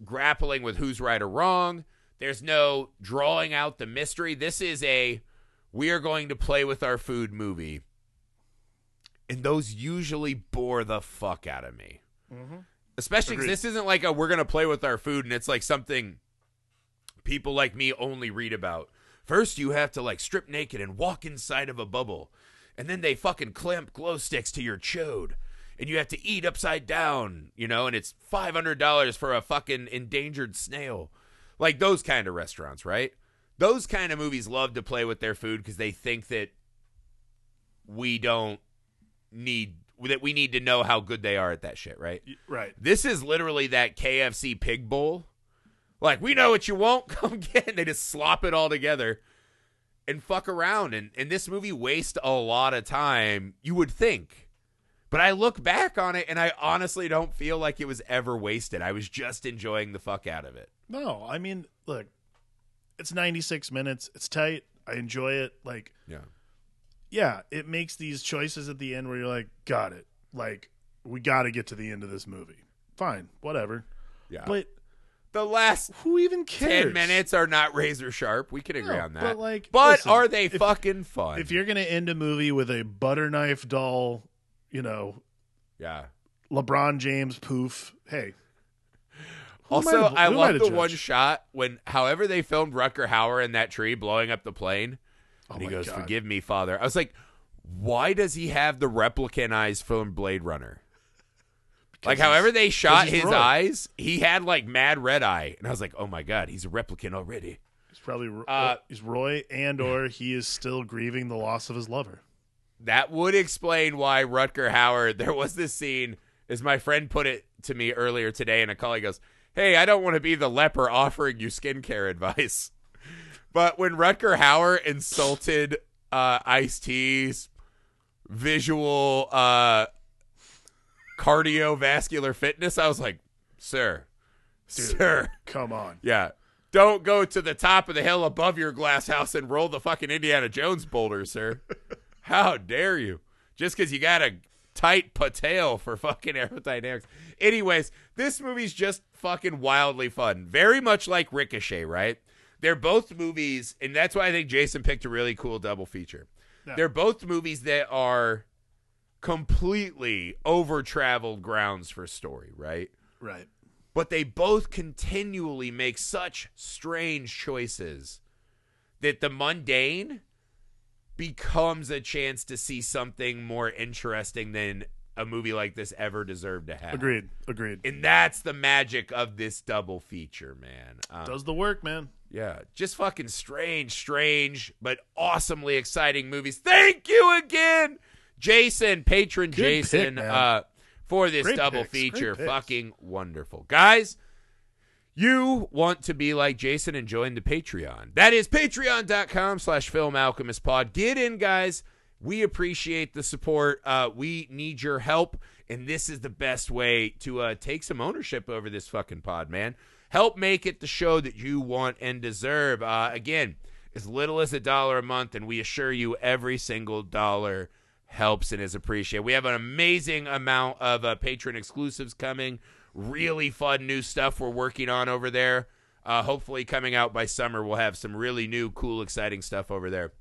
[SPEAKER 1] grappling with who's right or wrong. There's no drawing out the mystery. This is a we are going to play with our food movie. And those usually bore the fuck out of me. Mm-hmm. Especially because this isn't like a we're going to play with our food and it's like something people like me only read about. First, you have to like strip naked and walk inside of a bubble. And then they fucking clamp glow sticks to your chode. And you have to eat upside down, you know, and it's $500 for a fucking endangered snail. Like those kind of restaurants, right? Those kind of movies love to play with their food because they think that we don't need, that we need to know how good they are at that shit, right?
[SPEAKER 2] Right.
[SPEAKER 1] This is literally that KFC pig bowl. Like, we know what you want, come get it. They just slop it all together and fuck around. And, and this movie wastes a lot of time, you would think. But I look back on it and I honestly don't feel like it was ever wasted. I was just enjoying the fuck out of it.
[SPEAKER 2] No, I mean, look, it's 96 minutes. It's tight. I enjoy it. Like,
[SPEAKER 1] Yeah.
[SPEAKER 2] yeah, it makes these choices at the end where you're like, got it. Like, we got to get to the end of this movie. Fine, whatever.
[SPEAKER 1] Yeah.
[SPEAKER 2] But
[SPEAKER 1] the last
[SPEAKER 2] who even cares?
[SPEAKER 1] 10 minutes are not razor sharp. We can agree
[SPEAKER 2] No,
[SPEAKER 1] on that.
[SPEAKER 2] but, like,
[SPEAKER 1] but
[SPEAKER 2] listen,
[SPEAKER 1] are they
[SPEAKER 2] if-
[SPEAKER 1] fucking fun?
[SPEAKER 2] If you're going to end a movie with a butter knife doll, you know,
[SPEAKER 1] yeah.
[SPEAKER 2] LeBron James poof, hey,
[SPEAKER 1] Also,
[SPEAKER 2] have-
[SPEAKER 1] I love the one shot when, however, they filmed Rutger Hauer in that tree blowing up the plane. and he
[SPEAKER 2] Oh
[SPEAKER 1] goes,
[SPEAKER 2] God.
[SPEAKER 1] "Forgive me, Father." I was like, "Why does he have the replicant eyes from Blade Runner?" like, however they shot his eyes, he had like mad red eye, and I was like, "Oh my god, he's a replicant already."
[SPEAKER 2] He's probably
[SPEAKER 1] Uh,
[SPEAKER 2] he's Roy, and or he is still grieving the loss of his lover.
[SPEAKER 1] That would explain why Rutger Hauer. There was this scene, as my friend put it to me earlier today and a colleague goes, "Hey, I don't want to be the leper offering you skincare advice." But when Rutger Hauer insulted uh, Ice T's visual uh, cardiovascular fitness, I was like, "Sir, sir,
[SPEAKER 2] Come on.
[SPEAKER 1] yeah." Don't go to the top of the hill above your glass house and roll the fucking Indiana Jones boulder, sir. How dare you? Just because you got a tight pateo for fucking aerodynamics. Anyways, this movie's just fucking wildly fun. Very much like Ricochet, right? They're both movies, and that's why I think Jason picked a really cool double feature.
[SPEAKER 2] Yeah.
[SPEAKER 1] They're both movies that are completely over traveled grounds for story, right?
[SPEAKER 2] Right.
[SPEAKER 1] but they both continually make such strange choices that the mundane becomes a chance to see something more interesting than a movie like this ever deserved to have.
[SPEAKER 2] Agreed. Agreed.
[SPEAKER 1] And that's the magic of this double feature, man. Um,
[SPEAKER 2] Does the work, man.
[SPEAKER 1] yeah, just fucking strange, strange, but awesomely exciting movies. Thank you again, Jason, patron
[SPEAKER 2] Good
[SPEAKER 1] Jason,
[SPEAKER 2] pick,
[SPEAKER 1] uh, for this
[SPEAKER 2] Great
[SPEAKER 1] double
[SPEAKER 2] picks,
[SPEAKER 1] feature. Fucking wonderful, guys. You want to be like Jason and join the Patreon. That is patreon.com slash film alchemist pod. Get in, guys. We appreciate the support. Uh, we need your help. And this is the best way to uh, take some ownership over this fucking pod, man. Help make it the show that you want and deserve. Uh, again, as little as a dollar a month, and we assure you every single dollar helps and is appreciated. We have an amazing amount of uh, patron exclusives coming. Really fun new stuff we're working on over there. Uh, hopefully, coming out by summer, we'll have some really new, cool, exciting stuff over there.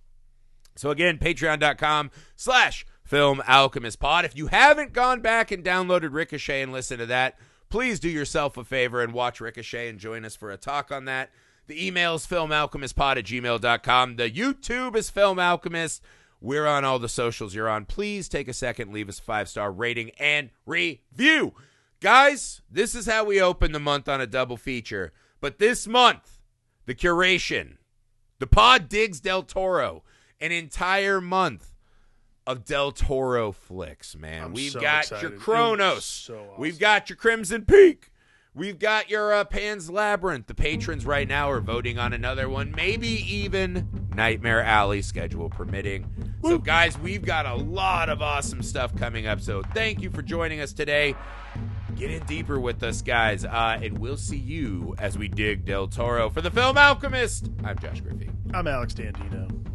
[SPEAKER 1] So again, patreon.com slash film alchemist pod. If you haven't gone back and downloaded Ricochet and listened to that, please do yourself a favor and watch Ricochet and join us for a talk on that. The email is filmalchemistpod at gmail.com. The YouTube is Film Alchemist. We're on all the socials you're on. Please take a second, leave us a five star rating and review. Guys, this is how we open the month on a double feature. But this month, the curation, the pod digs Del Toro, an entire month of Del Toro flicks, man.
[SPEAKER 2] I'm
[SPEAKER 1] We've
[SPEAKER 2] so
[SPEAKER 1] got
[SPEAKER 2] excited.
[SPEAKER 1] your Cronos.
[SPEAKER 2] so awesome.
[SPEAKER 1] We've got your Crimson Peak. We've got your uh, Pan's Labyrinth. The patrons right now are voting on another one, maybe even Nightmare Alley, schedule permitting. So, guys, we've got a lot of awesome stuff coming up. So, thank you for joining us today. Get in deeper with us, guys, uh, and we'll see you as we dig Del Toro for the Film Alchemist. I'm Josh Griffey.
[SPEAKER 2] I'm Alex Dandino.